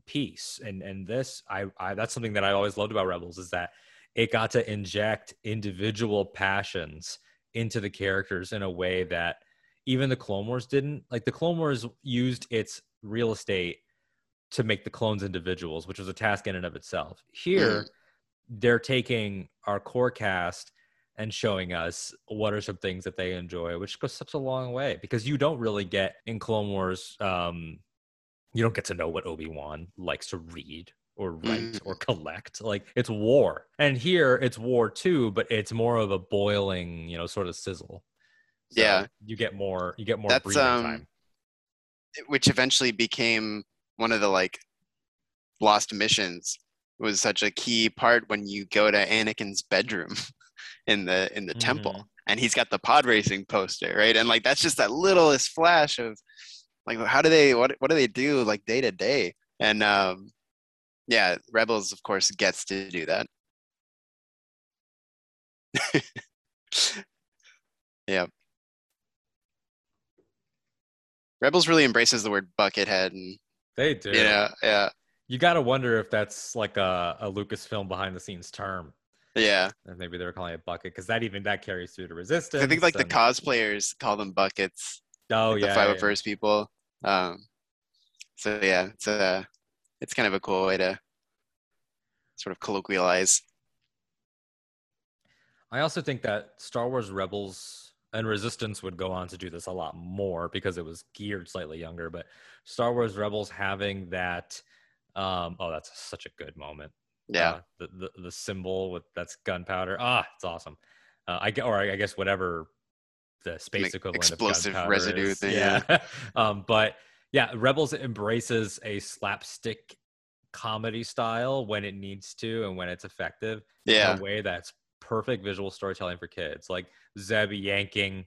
piece. And and this, I, I that's something that I always loved about Rebels is that it got to inject individual passions into the characters in a way that even the Clone Wars didn't. Like the Clone Wars used its real estate to make the clones individuals, which was a task in and of itself. Here, they're taking our core cast and showing us what are some things that they enjoy, which goes such a long way because you don't really get in Clone Wars. Um, you don't get to know what Obi Wan likes to read or write Mhm. or collect. Like it's war, and here it's war too, but it's more of a boiling, you know, sort of sizzle. So Yeah. you get more. You get more That's, breathing um, time. which eventually became one of the like lost missions. Was such a key part when you go to Anakin's bedroom in the in the Mhm. temple, and he's got the pod racing poster, right? And like that's just that littlest flash of like how do they what what do they do like day to day? And um, yeah, Rebels of course gets to do that. yeah. Rebels really embraces the word buckethead and They do. yeah, yeah, You got to wonder if that's like a, a Lucasfilm behind the scenes term. yeah. And maybe they were calling it bucket because that even that carries through to resistance. I think like the cosplayers call them buckets, oh like yeah, the yeah, five first people. Um, so yeah, it's a it's kind of a cool way to sort of colloquialize. I also think that Star Wars Rebels and Resistance would go on to do this a lot more because it was geared slightly younger. But Star Wars Rebels having that, um, oh, that's such a good moment. Yeah, Uh, the, the the symbol with that's gunpowder. Ah, it's awesome. Uh, I or I guess whatever the space equivalent explosive of residue is. thing, Yeah. um, but yeah, Rebels embraces a slapstick comedy style when it needs to and when it's effective yeah, in a way that's perfect visual storytelling for kids. Like Zeb yanking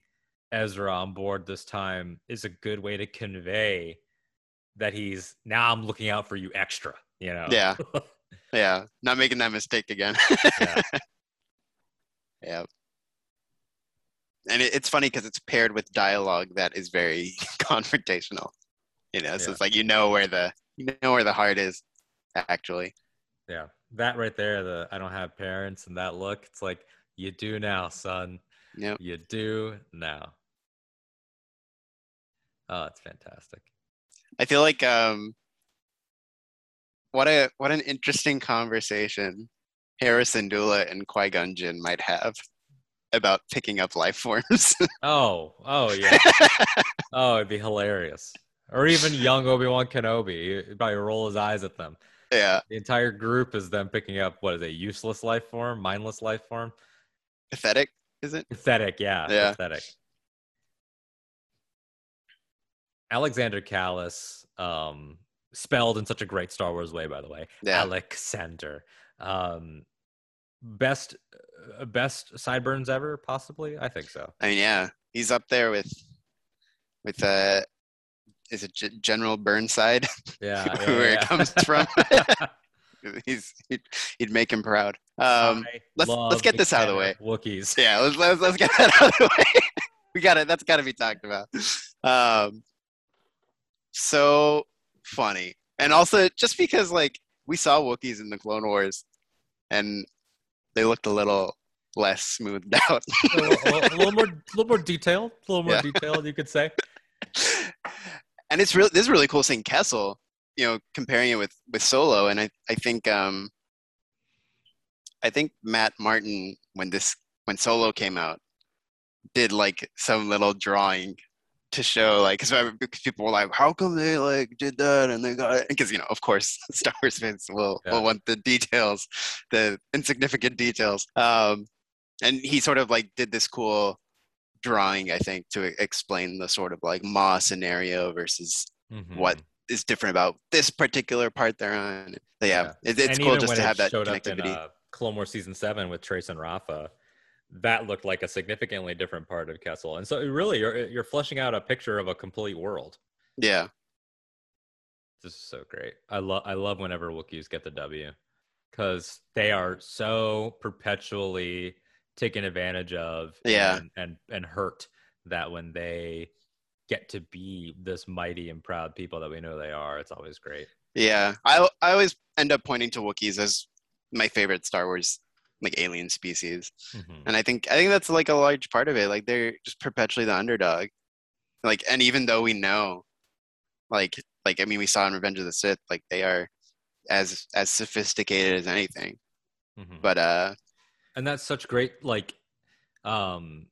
Ezra on board this time is a good way to convey that he's now I'm looking out for you extra, you know. Yeah. yeah. Not making that mistake again. Yeah. yeah. And it, it's funny because it's paired with dialogue that is very confrontational. You know, so Yeah. it's like you know where the you know where the heart is actually. Yeah. That right there, the I don't have parents and that look, it's like you do now, son. Yep. You do now. Oh, it's fantastic. I feel like um what a what an interesting conversation Hera Syndulla and Qui Gon Jinn might have about picking up life forms. Oh, oh yeah. oh, it'd be hilarious. Or even young Obi Wan Kenobi. He'd probably roll his eyes at them. yeah, The entire group is them picking up what is a useless life form, mindless life form. pathetic, is it? Pathetic, yeah. Yeah. Pathetic. Alexander Kallus, um, spelled in such a great Star Wars way, by the way. Yeah. Alexander. Um, best uh, best sideburns ever, possibly. I think so. I mean, yeah, he's up there with with uh is it G- General Burnside Yeah, yeah, where yeah. it comes from? he's he'd, he'd make him proud. Um, let's- let's get this out of the way. Wookiees. yeah, let's, let's let's get that out of the way. we got it. That's got to be talked about. Um, so funny, and also just because like we saw Wookiees in the Clone Wars, and they looked a little less smoothed out. a, little, a little more, a little more detailed, a little more Yeah. detailed, you could say. and it's really this is really cool seeing Kessel, you know, comparing it with with Solo, and I I think um I think Matt Martin when this when Solo came out did like some little drawing to show like because people were like, how come they like did that and they got because you know of course Star Wars fans will Yeah. will want the details, the insignificant details. Um, and he sort of like did this cool drawing, I think, to explain the sort of like Maw scenario versus Mhm. what is different about this particular part they're on. But yeah, Yeah. It, it's And cool just to have that connectivity. In, uh, Clone Wars season seven with Trace and Rafa, that looked like a significantly different part of Kessel, and so really you're eh, you're fleshing out a picture of a complete world. yeah, This is so great. I love I love whenever Wookiees get the W because they are so perpetually taken advantage of Yeah. and, and and hurt that when they get to be this mighty and proud people that we know they are, it's always great. yeah. I I always end up pointing to Wookiees as my favorite Star Wars like alien species. Mhm. and i think i think that's like a large part of it like they're just perpetually the underdog like and even though we know like like i mean we saw in revenge of the sith like they are as as sophisticated as anything Mhm. but uh and that's such great like um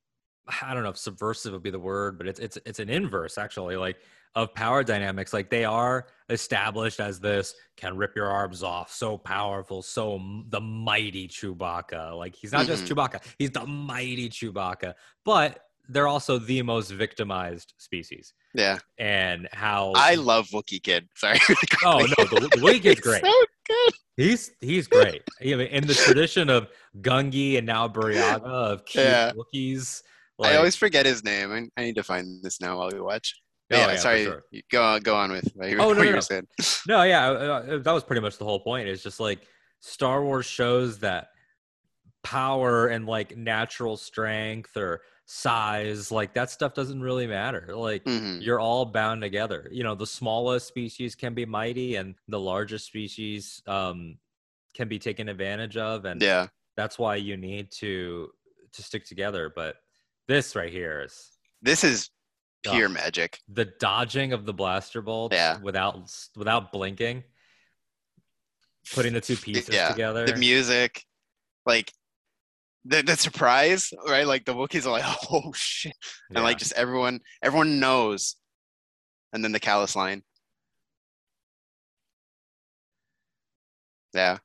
i don't know if subversive would be the word but it's it's it's an inverse actually like of power dynamics like they are established as this can rip your arms off so powerful so the mighty chewbacca. Like he's not just Mhm. chewbacca he's the mighty chewbacca. But they're also the most victimized species. Yeah. And how i love wookie kid. Sorry. Oh no the, the Wookiee kid's great. So good. He's he's great. In the tradition of Gungi and now Burryaga of cute Yeah. Wookiees. i always forget his name. I, I need to find this now while we watch Oh, yeah, yeah, sorry sure. go on go on with what Oh, no, no, no. saying No, yeah, uh, that was pretty much the whole point. It's just like Star Wars shows that power and like natural strength or size, like that stuff doesn't really matter. Like Mhm. you're all bound together. You know, the smallest species can be mighty, and the largest species um, can be taken advantage of, and yeah that's why you need to to stick together. But this right here is this is Oh. pure magic. The dodging of the blaster bolts Yeah. without without blinking. Putting the two pieces yeah, together. The music, like the the surprise, right? Like the Wookiees are like, oh shit, and like just everyone everyone knows, and then the Kallus line. Yeah,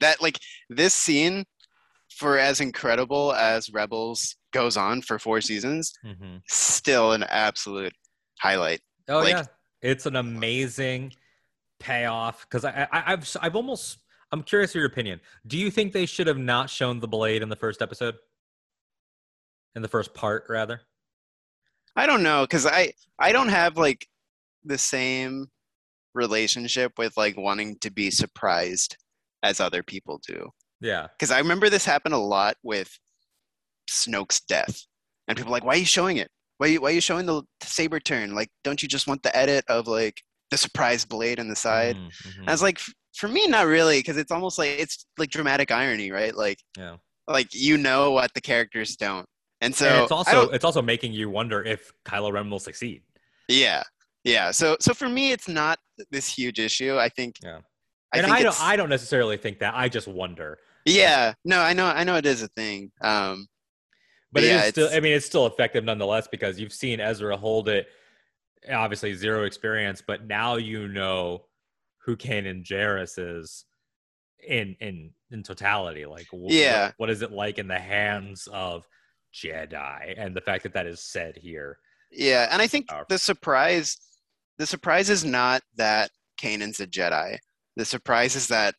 that like this scene, for as incredible as Rebels goes on for four seasons, Mhm. still an absolute highlight. oh like- yeah it's an amazing payoff because I, I i've i've almost i'm curious your opinion do you think they should have not shown the blade in the first episode in the first part rather I don't know because I I don't have like the same relationship with like wanting to be surprised as other people do. yeah Because I remember this happened a lot with Snoke's death, and people were like, "Why are you showing it? Why are you, why are you showing the saber turn? Like, don't you just want the edit of like the surprise blade on the side?" Mhm, mhm. And I was like, "For me, not really, because it's almost like it's like dramatic irony, right? Like, yeah like you know what the characters don't." And so and it's also it's also making you wonder if Kylo Ren will succeed Yeah, yeah. So so for me, it's not this huge issue. I think. Yeah. I and think I don't I don't necessarily think that. I just wonder. Yeah. No, I know. I know it is a thing. Um. But Yeah, it is still, I mean it's still effective nonetheless because you've seen Ezra hold it obviously zero experience, but now you know who Kanan Jarrus is in in in totality. Like Yeah. what, what is it like in the hands of Jedi? And the fact that that is said here. Yeah, and I think Powerful. the surprise, the surprise is not that Kanan's a Jedi. The surprise is that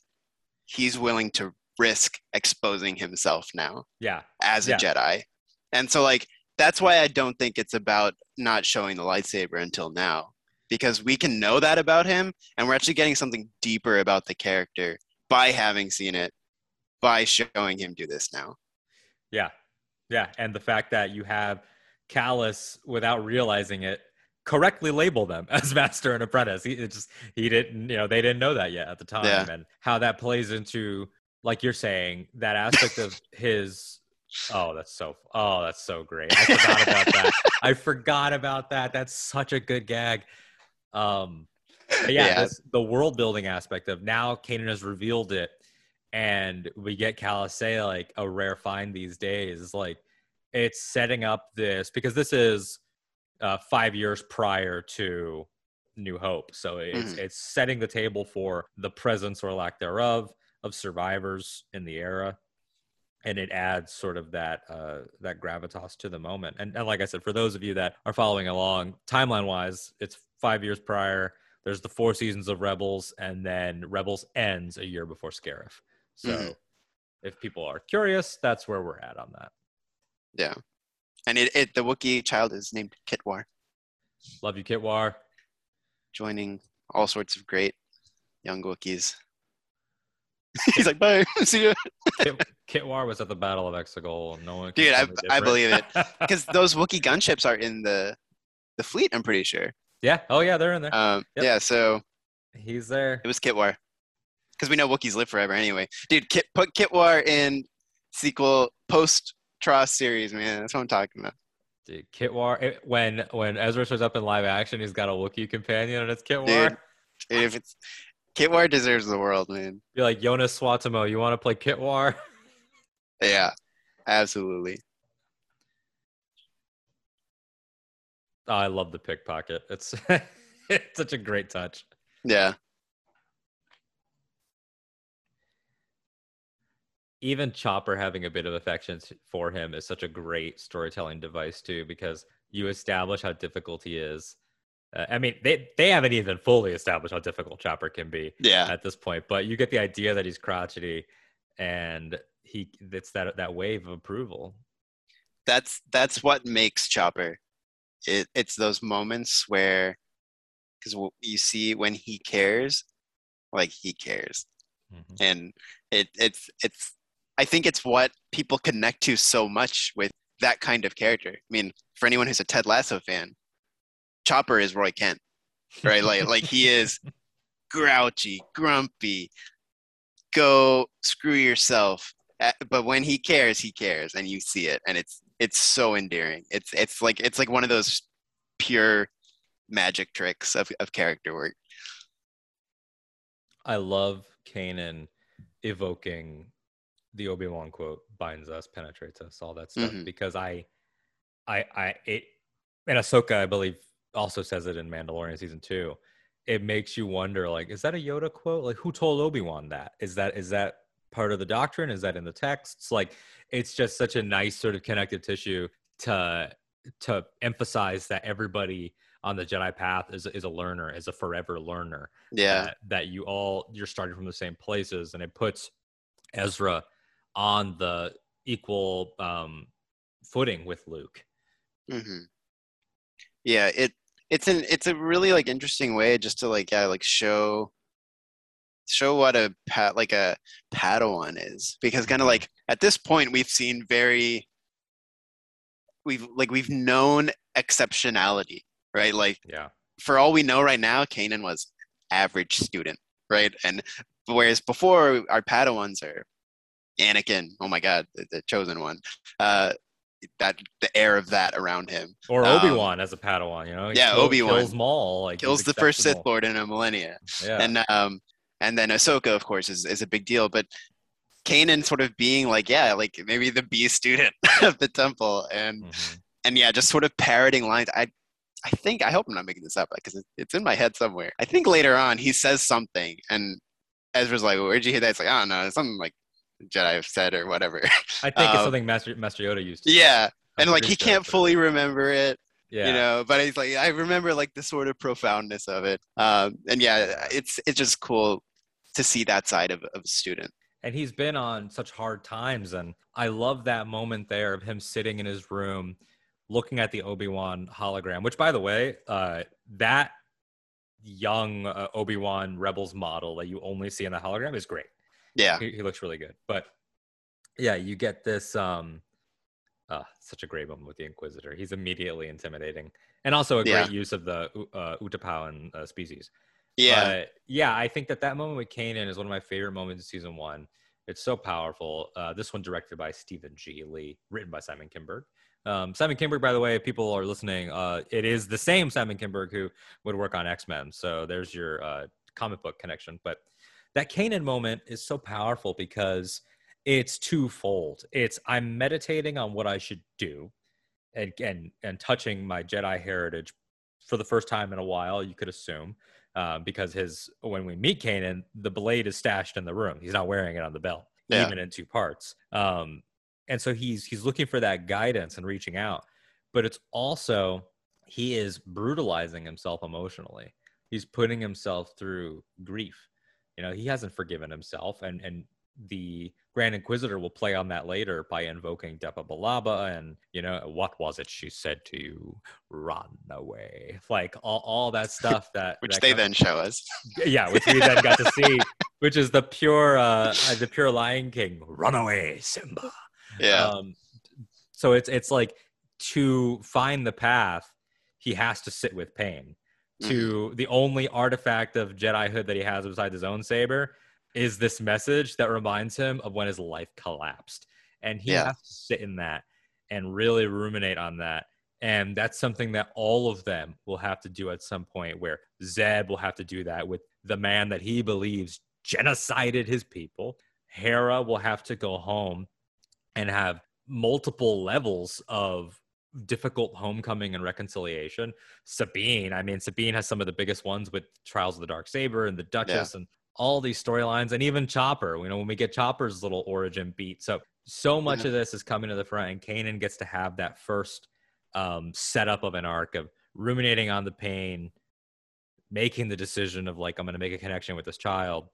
he's willing to risk exposing himself now Yeah. as a Yeah. Jedi, and so like that's why I don't think it's about not showing the lightsaber until now, because we can know that about him, and we're actually getting something deeper about the character by having seen it, by showing him do this now. Yeah. Yeah. And the fact that you have Kallus without realizing it correctly label them as master and apprentice. He it just he didn't, you know, they didn't know that yet at the time. Yeah. And how that plays into, like you're saying, that aspect of his oh, that's so oh, that's so great. I forgot about that. I forgot about that. That's such a good gag. Um yeah, Yeah. This, the world building aspect of now Kanan has revealed it and we get Kallus say like a rare find these days. Like it's setting up this because this is uh, five years prior to New Hope. So it's Mhm. it's setting the table for the presence or lack thereof of survivors in the era, and it adds sort of that uh, that gravitas to the moment. And, and like I said, for those of you that are following along, timeline wise, it's five years prior. There's the four seasons of Rebels, and then Rebels ends a year before Scarif. So. Mhm. If people are curious, that's where we're at on that. Yeah. And it, it the Wookiee child is named Kitwarr, Love you, Kitwarr. joining all sorts of great young Wookiees. He's like, bye, see ya. Kit, Kitwarr was at the Battle of Exegol. No one. Dude, I- I believe it. Because those Wookiee gunships are in the the fleet, I'm pretty sure. yeah. Oh yeah, they're in there. Um, Yep. Yeah, so He's there. it was Kitwarr. Because we know Wookiees live forever anyway. Dude, Kit, put Kitwarr in sequel post TROS series, man. That's what I'm talking about. Dude, Kitwarr. It, when when Ezra shows up in live action, he's got a Wookiee companion, and it's Kitwarr. Dude, dude, if it's Kitwarr deserves the world, man. Be like Joonas Suotamo. You want to play Kitwarr? Yeah, absolutely. Oh, I love the pickpocket. It's it's such a great touch. Yeah. even Chopper having a bit of affection for him is such a great storytelling device too, because you establish how difficult he is. Uh, I mean, they they haven't even fully established how difficult Chopper can be Yeah. at this point, but you get the idea that he's crotchety, and he it's that that wave of approval. that's that's what makes Chopper. It, it's those moments where, because you see when he cares, like he cares, Mhm. and it it's it's. I think it's what people connect to so much with that kind of character. I mean, for anyone who's a Ted Lasso fan, Chopper is Roy Kent, right? like like he is grouchy, grumpy. Go screw yourself. But when he cares, he cares, and you see it, and it's it's so endearing. It's it's like it's like one of those pure magic tricks of, of character work. I love Kanan evoking the Obi Wan quote: "Binds us, penetrates us," all that stuff. Mhm. Because I, I, I, it, and Ahsoka, I believe, also says it in Mandalorian season two. It makes you wonder, like, is that a Yoda quote? Like, who told Obi Wan that? Is that is that part of the doctrine? Is that in the texts? Like, it's just such a nice sort of connective tissue to to emphasize that everybody on the Jedi path is is a learner, is a forever learner Yeah, that, that you all you're starting from the same places and it puts ezra on the equal um footing with luke hmm yeah. It it's an it's a really like interesting way just to like yeah like show show what a pat like a Padawan is because kind of like at this point we've seen very we've like we've known exceptionality right like yeah for all we know right now, Kanan was average student, right? And whereas before our Padawans are Anakin, oh my God, the, the chosen one, uh, that the air of that around him or Um, obi-wan as a padawan you know He yeah, Obi-Wan. kills maul like kills the first Sith. Lord in a millennia, yeah and um, and then Ahsoka, of course, is is a big deal, but. Kanan sort of being like, yeah, like maybe the B student of the temple, and Mhm. and yeah, just sort of parroting lines. I, I think I hope I'm not making this up because it's in my head somewhere. I think later on he says something, and Ezra's like, "Where'd you hear that?" It's like, "I don't know, it's something like Jedi have said or whatever." i think it's Um, something master, master yoda used to yeah, and like he can't fully remember it, yeah you know. But he's like, I remember like the sort of profoundness of it, um, and yeah, it's it's just cool to see that side of, of a student. and he's been on such hard times and i love that moment there of him sitting in his room looking at the obi-wan hologram which by the way uh that young uh, obi-wan rebels model that you only see in the hologram is great Yeah, he, he looks really good but yeah you get this um uh, such a great moment with the inquisitor he's immediately intimidating and also a great Yeah. use of the uh, utapauan uh, species yeah, but yeah, I think that that moment with Kanan is one of my favorite moments in season one. It's so powerful. Uh, this one directed by Stephen G. Lee, written by Simon Kinberg. Um, Simon Kinberg, by the way, if people are listening, uh, it is the same Simon Kinberg who would work on X Men. So there's your uh, comic book connection. But that Kanan moment is so powerful because it's twofold. It's I'm meditating on what I should do, and and and touching my Jedi heritage for the first time in a while. You could assume. Uh, because his when we meet Kanan, the blade is stashed in the room. He's not wearing it on the belt, Yeah. even in two parts. Um, and so he's he's looking for that guidance and reaching out. But it's also he is brutalizing himself emotionally. He's putting himself through grief. You know, he hasn't forgiven himself, and and the Grand Inquisitor will play on that later by invoking Depa Billaba and you know what was it she said to you? Run away, like all, all that stuff that which that they then show us. yeah, which we then got to see, which is the pure uh the pure Lion King. Run away, Simba. Yeah, Um, so it's it's like to find the path, he has to sit with pain. Mm-hmm. To the only artifact of Jedihood that he has besides his own saber is this message that reminds him of when his life collapsed, and he Yeah. has to sit in that and really ruminate on that. And that's something that all of them will have to do at some point. Where Zeb will have to do that with the man that he believes genocided his people. Hera will have to go home and have multiple levels of difficult homecoming and reconciliation. Sabine, I mean, Sabine has some of the biggest ones with Trials of the Dark Saber and the Duchess and all these storylines, and even Chopper. You know, when we get Chopper's little origin beat, so so much Yeah. of this is coming to the front, and Kanan gets to have that first um, setup of an arc of ruminating on the pain, making the decision of like I'm going to make a connection with this child,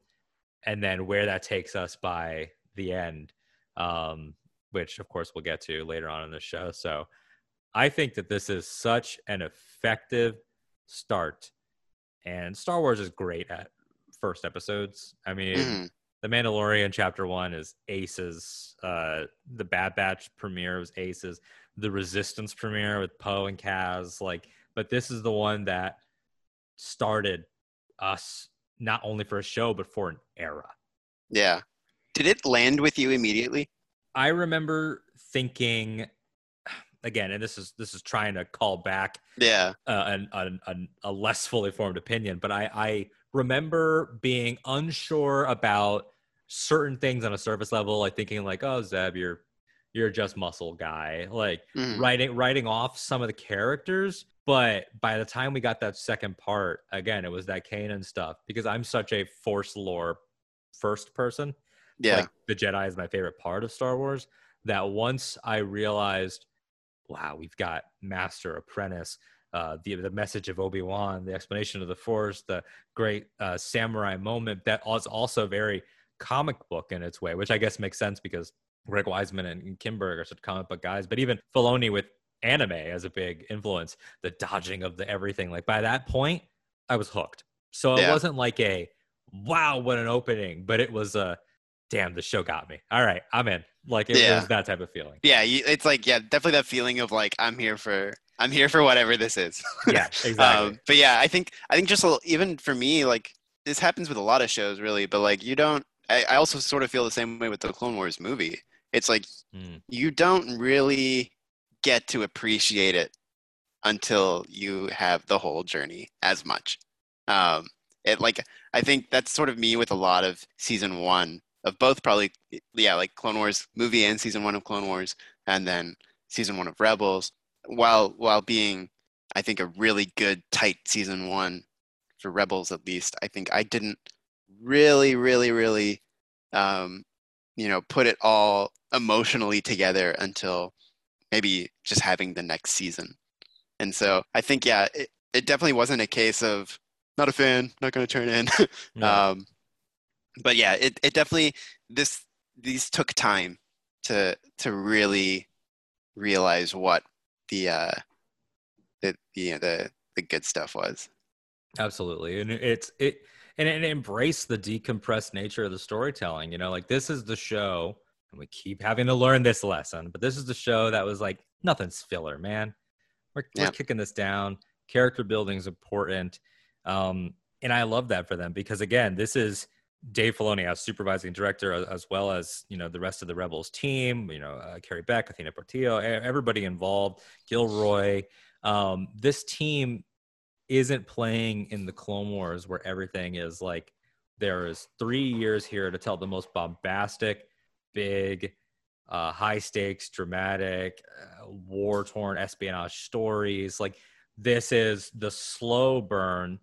and then where that takes us by the end, um, which of course we'll get to later on in the show. So I think that this is such an effective start, and Star Wars is great at first episodes. I mean, Mhm. The Mandalorian chapter one is aces. Uh, the Bad Batch premiere was aces. The Resistance premiere with Poe and Kaz, like, but this is the one that started us not only for a show but for an era. yeah. Did it land with you immediately? I remember thinking again, and this is this is trying to call back Yeah, uh, an, an, an, a less fully formed opinion, but I, I remember being unsure about certain things on a surface level, like thinking like, "Oh, Zeb, you're you're just muscle guy," like Mhm. writing writing off some of the characters. But by the time we got that second part, again, it was that Kanan stuff because I'm such a Force lore first person yeah, like the Jedi is my favorite part of Star Wars. That once I realized, wow, we've got Master Apprentice, uh, the the message of Obi Wan, the explanation of the Force, the great uh, samurai moment that was also very comic book in its way, which I guess makes sense because Greg Weisman and Kinberg are such comic book guys. But even Filoni with anime as a big influence, the dodging of the everything. Like by that point, I was hooked. So it wasn't like a wow, what an opening, but it was a damn, the show got me. All right, I'm in. Like it Yeah. was that type of feeling. yeah. It's like yeah, definitely that feeling of like I'm here for I'm here for whatever this is. Yeah, exactly. Um, but yeah, I think I think just a, little- even for me, like this happens with a lot of shows, really. But like you don't. I, I also sort of feel the same way with the Clone Wars movie. It's like Mm. you don't really get to appreciate it until you have the whole journey as much. Um, it like I think that's sort of me with a lot of season one of both probably yeah like Clone Wars movie and season one of Clone Wars and then season one of Rebels. While while being I think a really good tight season one for Rebels at least I think I didn't really really really um, you know put it all emotionally together until maybe just having the next season. And so I think yeah it, it definitely wasn't a case of not a fan not going to turn in. Yeah. um, but yeah, it, it definitely this these took time to to really realize what the uh the the the, the good stuff was. Absolutely. And it's it and it embrace the decompressed nature of the storytelling. You know, like this is the show, and we keep having to learn this lesson, but this is the show that was like, nothing's filler, man. We're, we're kicking this down. Character building is important. Um, and I love that for them because again, this is Dave Filoni as supervising director, as, well as you know the rest of the Rebels team. You know, uh, Carrie Beck, Athena Portillo, everybody involved, Gilroy. Um, this team isn't playing in the Clone Wars where everything is like there is three years here to tell the most bombastic, big, uh, high stakes, dramatic, uh, war torn espionage stories. Like this is the slow burn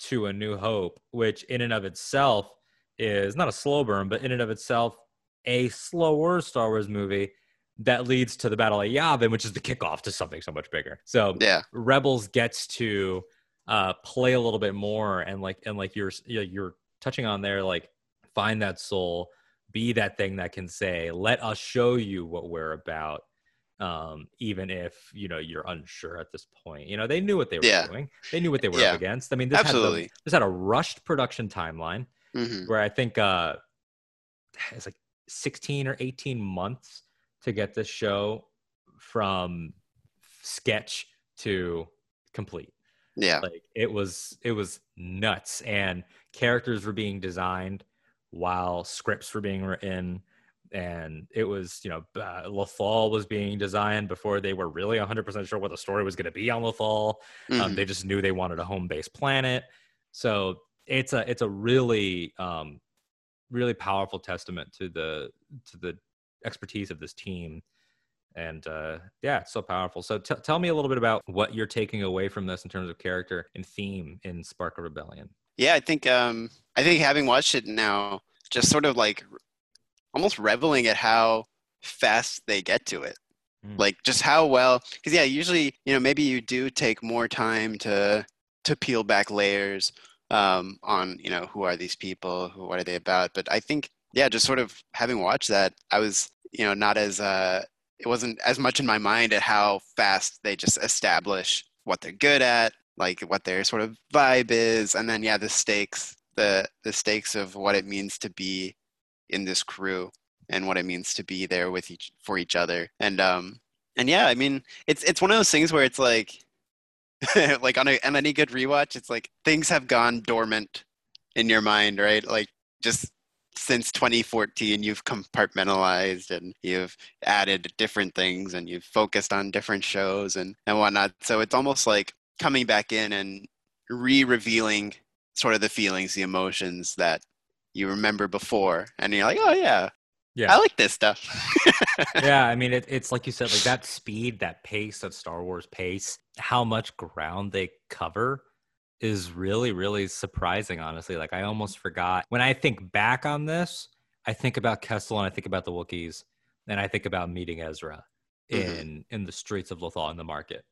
to A New Hope, which in and of itself is not a slow burn, but in and of itself a slower Star Wars movie that leads to the Battle of Yavin, which is the kickoff to something so much bigger. So Yeah. Rebels gets to uh, play a little bit more and like and like you're you're touching on there, like find that soul, be that thing that can say, "Let us show you what we're about." Um, even if you know you're unsure at this point, you know they knew what they were Yeah. doing. They knew what they were Yeah. up against. I mean, this Absolutely. had the, this had a rushed production timeline hmm where I think uh, it's like 16 or 18 months to get this show from sketch to complete. Yeah. Like it was it was nuts, and characters were being designed while scripts were being written. And it was, you know, uh, Lothal was being designed before they were really 100% sure what the story was going to be on Lothal. Um, Mhm. they just knew they wanted a home base planet. So it's a it's a really um, really powerful testament to the to the expertise of this team. And uh, yeah, it's so powerful. So t- tell me a little bit about what you're taking away from this in terms of character and theme in Spark of Rebellion. Yeah, I think um I think having watched it now, just sort of like almost reveling at how fast they get to it. Mm. Like just how well because yeah, usually, you know, maybe you do take more time to to peel back layers um on, you know, who are these people, who what are they about? But I think yeah, just sort of having watched that, I was, you know, not as uh it wasn't as much in my mind at how fast they just establish what they're good at, like what their sort of vibe is, and then yeah, the stakes, the the stakes of what it means to be in this crew and what it means to be there with each for each other. And um and yeah, I mean, it's it's one of those things where it's like like on, a, on any good rewatch, it's like things have gone dormant in your mind, right? Like just since 2014 you've compartmentalized and you've added different things and you've focused on different shows and and whatnot so it's almost like coming back in and re-revealing sort of the feelings the emotions that you remember before and you're like oh yeah Yeah. i like this stuff yeah, I mean, it, it's like you said, like that speed, that pace, that Star Wars pace, how much ground they cover is really, really surprising, honestly. Like, I almost forgot. When I think back on this, I think about Kessel and I think about the Wookiees, and I think about meeting Ezra Mhm. in in the streets of Lothal in the market.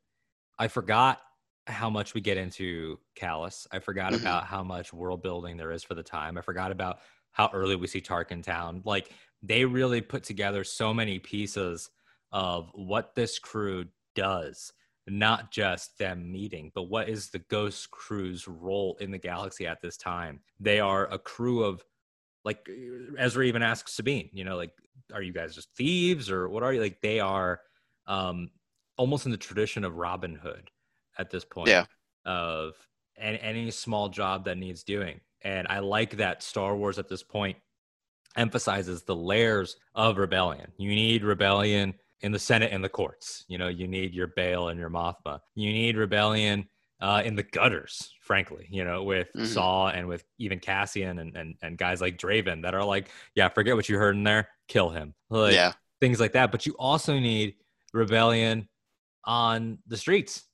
I forgot how much we get into Kallus. I forgot Mhm. about how much world building there is for the time. I forgot about how early we see Tarkintown. Like they really put together so many pieces of what this crew does, not just them meeting, but what is the Ghost Crew's role in the galaxy at this time. They are a crew of like Ezra even asks Sabine, you know, like, are you guys just thieves or what are you? Like they are um almost in the tradition of Robin Hood at this point. Yeah. Of and any small job that needs doing. And I like that Star Wars at this point emphasizes the layers of rebellion. You need rebellion in the Senate and the courts. You know, you need your Bail and your Mothma. You need rebellion uh, in the gutters, frankly, you know, with Mhm. Saw and with even Cassian and, and, and guys like Draven that are like, yeah, forget what you heard in there, kill him. Like, yeah Things like that. But you also need rebellion on the streets.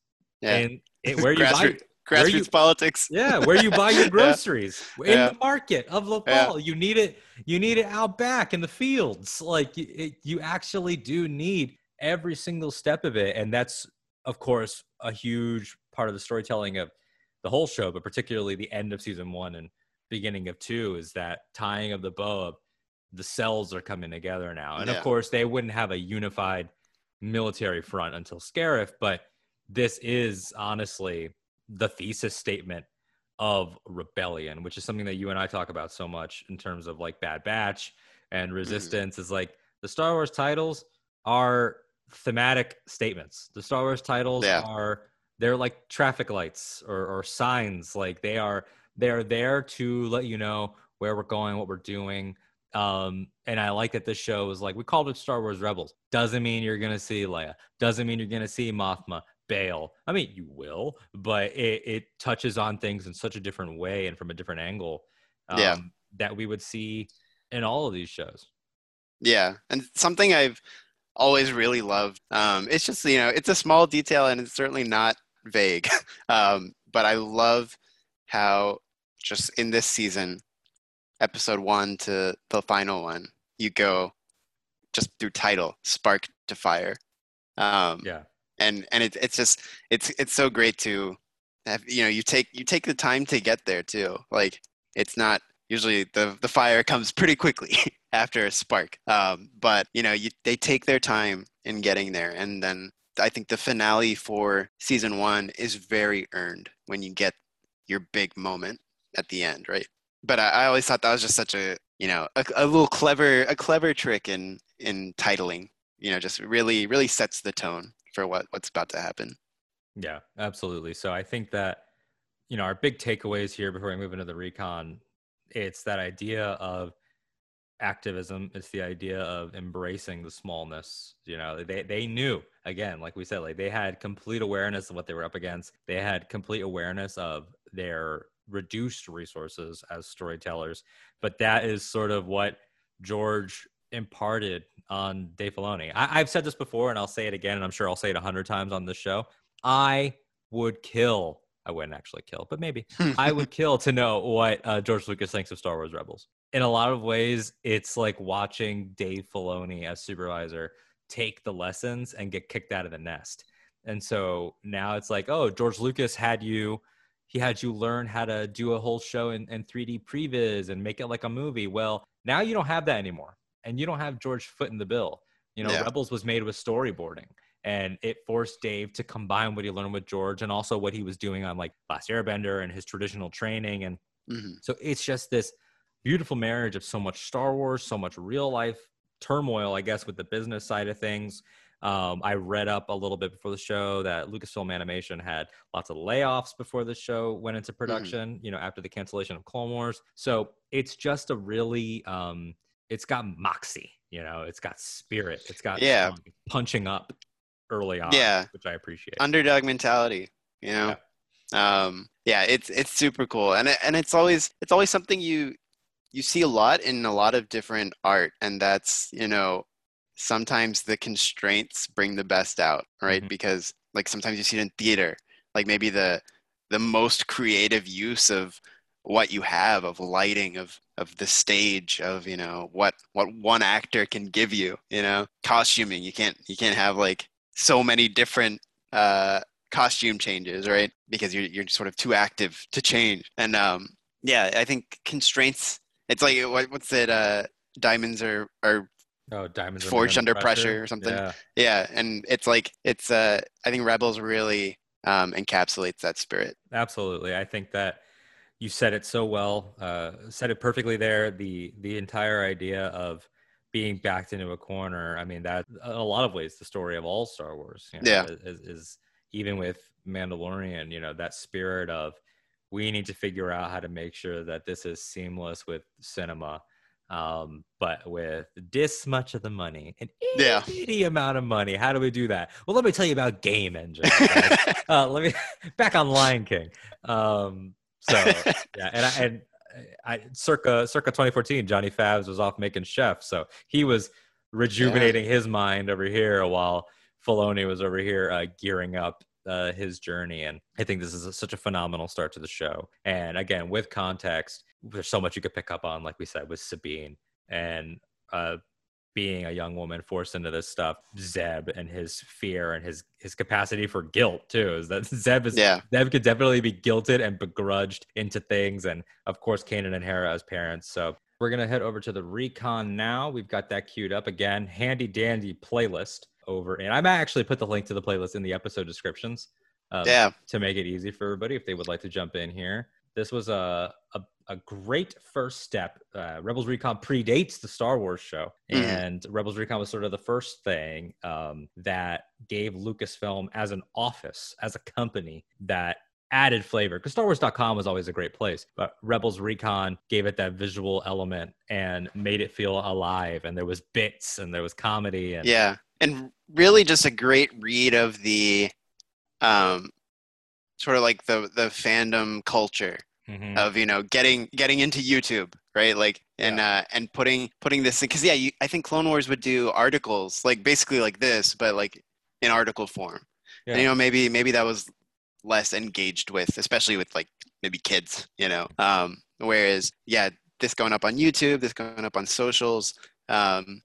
yeah And it, where you buy grassroots, where grassroots you- politics yeah, where you buy your Yeah. groceries in Yeah. the market of the Yeah. You need it. You need it out back in the fields. Like you, it, you actually do need every single step of it, and that's of course a huge part of the storytelling of the whole show, but particularly the end of season one and beginning of two is that tying of the bow of the cells are coming together now, and Yeah. of course they wouldn't have a unified military front until Scarif, but this is honestly the thesis statement of rebellion, which is something that you and I talk about so much in terms of like Bad Batch and Resistance. Is like the Star Wars titles are thematic statements. The Star Wars titles Yeah. are they're like traffic lights or, or signs. Like they are they're there to let you know where we're going, what we're doing. Um, and I like that this show is like we called it Star Wars Rebels. Doesn't mean you're gonna see Leia. Doesn't mean you're gonna see Mothma. Bail. I mean, you will, but it, it touches on things in such a different way and from a different angle um, Yeah. that we would see in all of these shows. Yeah, and something I've always really loved. Um, it's just you know it's a small detail and it's certainly not vague, um, but I love how just in this season, episode one to the final one, you go just through title spark to fire. Um, Yeah. And and it, it's just it's it's so great to have you know you take you take the time to get there too. Like it's not usually the the fire comes pretty quickly after a spark. Um, but you know you, they take their time in getting there. And then i think the finale for season one is very earned when you get your big moment at the end right? But i, I always thought that was just such a you know a, a little clever a clever trick in in titling you know just really really sets the tone for what what's about to happen Yeah, absolutely. So I think that, you know, our big takeaways here before we move into the recon, it's that idea of activism. It's the idea of embracing the smallness. You know, they, they knew, again, like we said, like they had complete awareness of what they were up against. They had complete awareness of their reduced resources as storytellers. But that is sort of what George imparted on Dave Filoni. I, I've said this before and I'll say it again, and I'm sure I'll say it a hundred times on this show. I would kill. I wouldn't actually kill, but maybe I would kill to know what uh, George Lucas thinks of Star Wars Rebels. In a lot of ways, it's like watching Dave Filoni as supervisor take the lessons and get kicked out of the nest. And so now it's like, oh, George Lucas had you, he had you learn how to do a whole show in, in 3D previs and make it like a movie. Well, now you don't have that anymore. And you don't have George foot in the bill. You know, Yeah. Rebels was made with storyboarding and it forced Dave to combine what he learned with George and also what he was doing on like Last Airbender and his traditional training. And Mhm. so it's just this beautiful marriage of so much Star Wars, so much real life turmoil, I guess, with the business side of things. Um, I read up a little bit before the show that Lucasfilm Animation had lots of layoffs before the show went into production, you know, after the cancellation of Clone Wars. So it's just a really, um, it's got moxie, you know, it's got spirit, it's got Yeah. um, punching up early on, Yeah. which I appreciate. underdog mentality you know um yeah it's it's super cool and it, and it's always it's always something you you see a lot in a lot of different art and that's you know sometimes the constraints bring the best out right Mhm. because like sometimes you see it in theater like maybe the the most creative use of what you have of lighting of of the stage of you know what what one actor can give you you know costuming you can't you can't have like so many different uh costume changes right because you're you're sort of too active to change and um yeah i think constraints it's like what, what's it uh diamonds are are oh, Diamonds are Forged Under Pressure or something. Yeah. yeah and it's like it's uh i think rebels really um encapsulates that spirit Absolutely. I think that you said it so well, uh, said it perfectly there. The the entire idea of being backed into a corner. I mean, that in a lot of ways the story of all Star Wars. You know, Yeah. is, is even with Mandalorian. You know, that spirit of we need to figure out how to make sure that this is seamless with cinema. Um, but with this much of the money, an Yeah. itty amount of money, how do we do that? Well, let me tell you about Game Engine. guys uh, let me back on Lion King. Um, so yeah, and I, and I circa circa 2014, Johnny Favs was off making Chef, so he was rejuvenating his mind over here while Filoni was over here uh, gearing up uh, his journey. And I think this is a, such a phenomenal start to the show. And again, with context, there's so much you could pick up on, like we said, with Sabine and uh, being a young woman forced into this stuff, Zeb and his fear and his his capacity for guilt too. Is that Zeb is yeah Zeb could definitely be guilted and begrudged into things, and of course, Kanan and Hera as parents. So we're gonna head over to the recon now. We've got that queued up again, handy dandy playlist over, and I might actually put the link to the playlist in the episode descriptions. Um, yeah to make it easy for everybody if they would like to jump in here. This was a a, a great first step. Uh, Rebels Recon predates the Star Wars show, Mhm. and Rebels Recon was sort of the first thing um, that gave Lucasfilm as an office, as a company, that added flavor. Because Star StarWars.com was always a great place, but Rebels Recon gave it that visual element and made it feel alive. And there was bits and there was comedy and yeah and really just a great read of the um sort of like the the fandom culture Mhm. of you know getting getting into youtube right like and uh, and putting putting this because yeah, you, I think Clone Wars would do articles like basically like this, but like in article form. Yeah. And, you know, maybe maybe that was less engaged with, especially with like maybe kids. You know, um, whereas yeah, this going up on YouTube, this going up on socials. Um,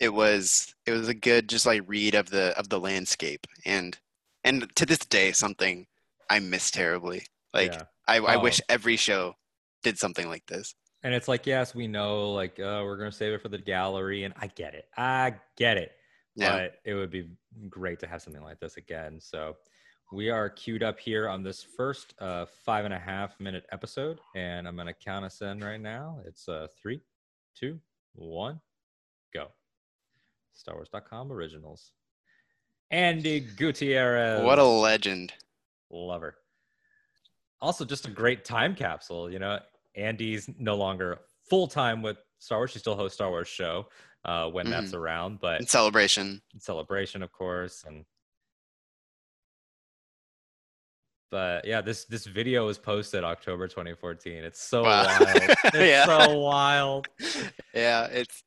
it was it was a good just like read of the of the landscape and and to this day something I miss terribly. Like Yeah. I, I Oh. wish every show did something like this. And it's like, yes, we know, like, uh, we're gonna save it for the gallery, and I get it, I get it. Yeah. But it would be great to have something like this again. So we are queued up here on this first uh, five and a half minute episode, and I'm gonna count us in right now. It's uh, three, two, one, go. Star Wars.com originals. Andi Gutierrez. What a legend. lover. Also, just a great time capsule. You know, Andi's no longer full time with Star Wars. She still hosts Star Wars show uh, when that's around, but In celebration. celebration, of course, and but yeah, this this video was posted October 2014. It's so Wow. wild. It's Yeah. so wild. Yeah, it's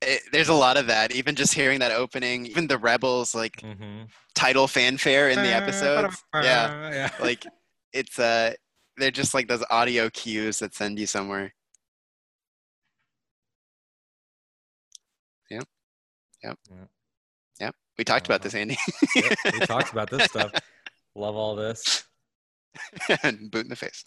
it, there's a lot of that. Even just hearing that opening, even the Rebels like hmm title fanfare in the episodes. Yeah, yeah. like it's uh they're just like those audio cues that send you somewhere. Yep. Yep. Yeah. Yep. We talked about Uh-huh. this, Andi. Yep, we talked about this stuff. Love all this. and boot in the face.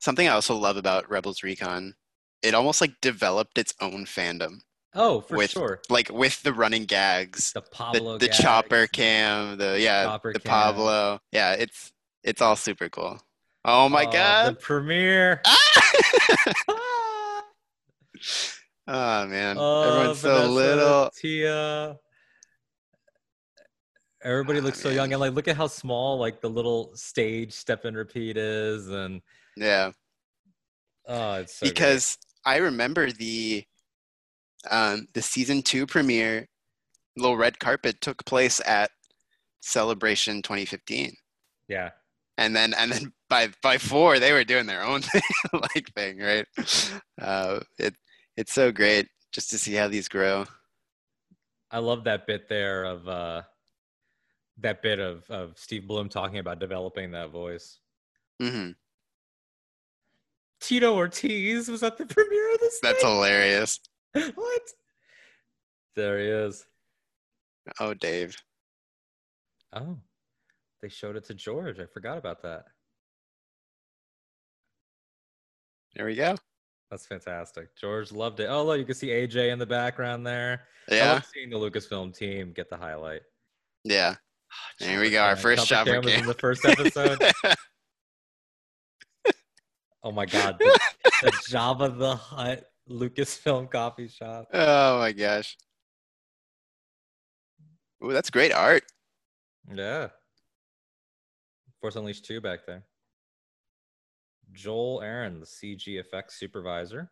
Something I also love about Rebels Recon, it almost like developed its own fandom, Oh, for With sure. like with the running gags, The the, Pablo, the gags. chopper cam, the yeah, Chopper the cam. Pablo. Yeah, it's it's all super cool. Oh my Oh, god! the premiere. Ah! oh man, Oh, everyone's so Vanessa, little. Tiya. Everybody Ah, looks so young, man. and like, look at how small like the little stage step and repeat is, and Yeah, oh, it's so great. because I remember the um, the season two premiere, little red carpet took place at Celebration 2015, yeah, and then and then by by four they were doing their own thing, like thing, right? Uh, it it's so great just to see how these grow. I love that bit there of uh that bit of of Steve Blum talking about developing that voice. Mm-hmm. Tito Ortiz was at the premiere of this. That's thing? hilarious. what? There he is. Oh, Dave. Oh, they showed it to George. I forgot about that. There we go. That's fantastic. George loved it. Oh, look, you can see AJ in the background there. I Yeah, love seeing the Lucasfilm team get the highlight. yeah. There we go, our first shot Cam was in the first episode. oh my god, the, the Java the Hutt Lucasfilm coffee shop. oh my gosh. Ooh, that's great art. Yeah. Force Unleashed 2 back there. Joel Aron, the CG effects supervisor.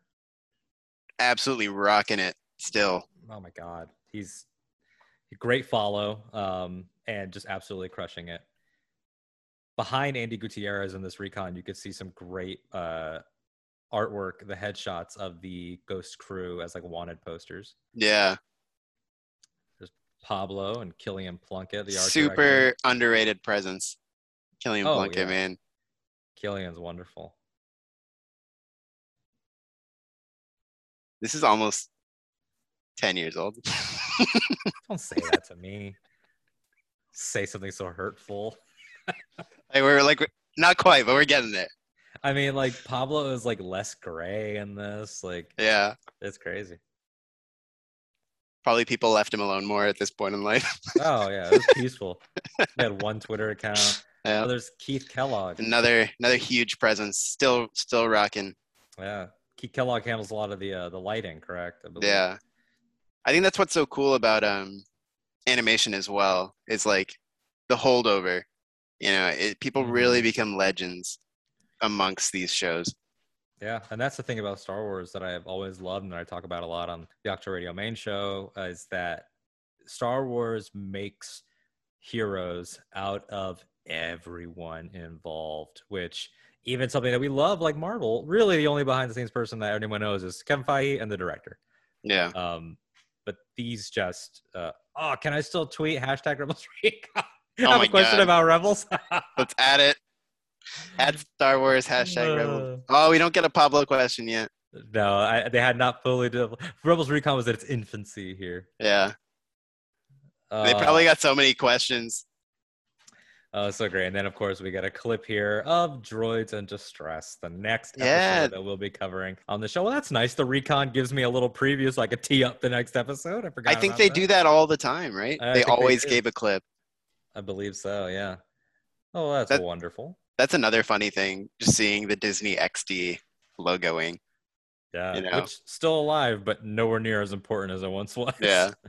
Absolutely rocking it still. Oh my god, he's a great follow, um, and just absolutely crushing it. Behind Andi Gutierrez in this recon, you could see some great uh, artwork, the headshots of the Ghost crew as like wanted posters. Yeah. There's Pablo and Kilian Plunkett, the Super director. underrated presence. Kilian Oh, Plunkett, yeah. man. Kilian's wonderful. This is almost 10 years old. Don't say that to me. Say something so hurtful. like we're like not quite, but we're getting there. I mean, like Pablo is like less gray in this. Like Yeah. it's crazy. Probably people left him alone more at this point in life. Oh yeah, it was peaceful. he had one Twitter account. yeah. Oh, there's Keith Kellogg. Another another huge presence. Still still rocking. Yeah, Keith Kellogg handles a lot of the uh, the lighting, correct? I. Yeah. I think that's what's so cool about um animation as well. Is like the holdover. You know, it, people really Mhm. become legends amongst these shows. Yeah, and that's the thing about Star Wars that I've always loved and I talk about a lot on the Ahch-To Radio main show uh, is that Star Wars makes heroes out of everyone involved, which even something that we love like Marvel. Really, the only behind the scenes person that anyone knows is Kevin Feige and the director. Yeah. Um, but these just uh, oh, can I still tweet hashtag Rebels Recon? Oh I have my a question God. about Rebels. Let's add it. Add Star Wars hashtag Rebel. Oh, we don't get a Pablo question yet. no, I, they had not fully developed. Rebels Recon was at its infancy here. Yeah. They Uh, probably got so many questions. Oh, so great. And then, of course, we got a clip here of Droids in Distress, the next episode Yeah. that we'll be covering on the show. Well, that's nice. The recon gives me a little preview so I could tee up the next episode. I forgot. I think they that. do that all the time, right? I they think they always gave a clip. I believe so, yeah. Oh, that's That- wonderful. That's another funny thing, just seeing the Disney XD logoing. Yeah. you know. Which still alive, but nowhere near as important as it once was. Yeah.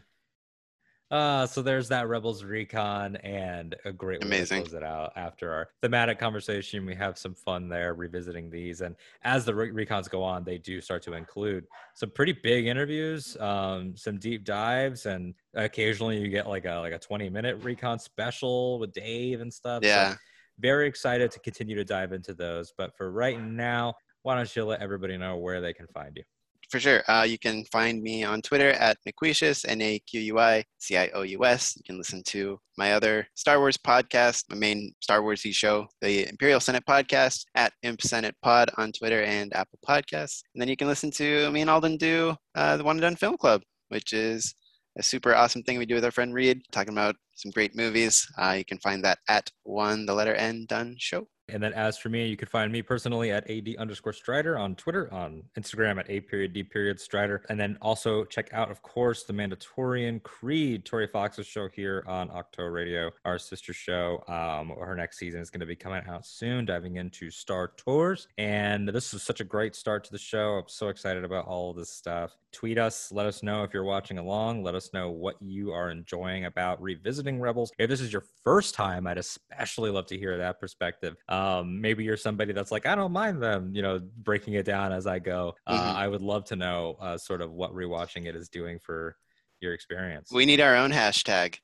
Uh, so there's that Rebels recon and a great way Amazing. to close it out after our thematic conversation. We have some fun there revisiting these, and as the re- recons go on, they do start to include some pretty big interviews, um, some deep dives, and occasionally you get like a like a 20 minute recon special with Dave and stuff. So Yeah. Very excited to continue to dive into those. But for right now, why don't you let everybody know where they can find you? For sure. Uh, you can find me on Twitter at Naquicious, N A Q U I C I O U S. You can listen to my other Star Wars podcast, my main Star Warsy show, the Imperial Senate podcast at Imp Senate Pod on Twitter and Apple Podcasts. And then you can listen to me and Alden do uh, the One and Done Film Club, which is a super awesome thing we do with our friend Reed, talking about some great movies. Uh, you can find that at One, the letter N, Done Show. And then as for me, you can find me personally at AD underscore Strider on Twitter, on Instagram at A period D period Strider. And then also check out, of course, the Mandatorian Creed, Tori Fox's show here on Ahch-To Radio, our sister show. Um, her next season is going to be coming out soon, diving into Star Tours. And this is such a great start to the show. I'm so excited about all of this stuff. Tweet us, let us know if you're watching along. Let us know what you are enjoying about revisiting Rebels. If this is your first time, I'd especially love to hear that perspective. Maybe you're somebody that's like, I don't mind them, you know, breaking it down as I go. Uh, Mhm. I would love to know uh, sort of what rewatching it is doing for your experience. We need our own hashtag.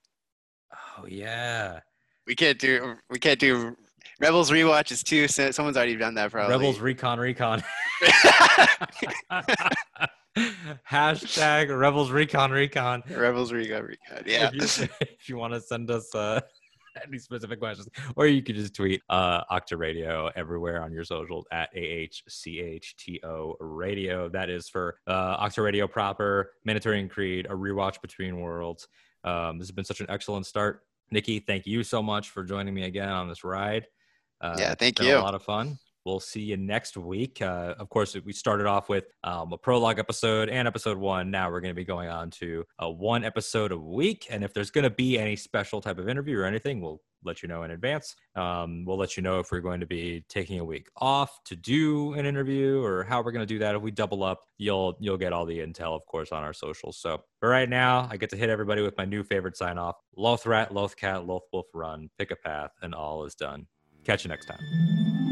oh yeah, We can't do we can't do Rebels rewatch is too so someone's already done that probably. Rebels Recon Recon. Hashtag Rebels Recon Recon. Rebels recon recut. Yeah. If you, if you want to send us uh, any specific questions, or you could just tweet uh, Ahch-To Radio everywhere on your socials at AHCHTO Radio. That is for uh, Ahch-To Radio proper, Mandatorian Creed, a rewatch between worlds. Um, this has been such an excellent start. Nikki, thank you so much for joining me again on this ride. Uh, Yeah, thank you. A lot of fun. We'll see you next week. Uh, of course, we started off with um, a prologue episode and episode one. Now we're going to be going on to a one episode a week. And if there's going to be any special type of interview or anything, we'll let you know in advance. Um, we'll let you know if we're going to be taking a week off to do an interview or how we're going to do that. If we double up, you'll you'll get all the intel, of course, on our socials. So for right now, I get to hit everybody with my new favorite sign off: Loth Rat, Loth Cat, Loth Wolf Run, pick a path, and all is done. Catch you next time.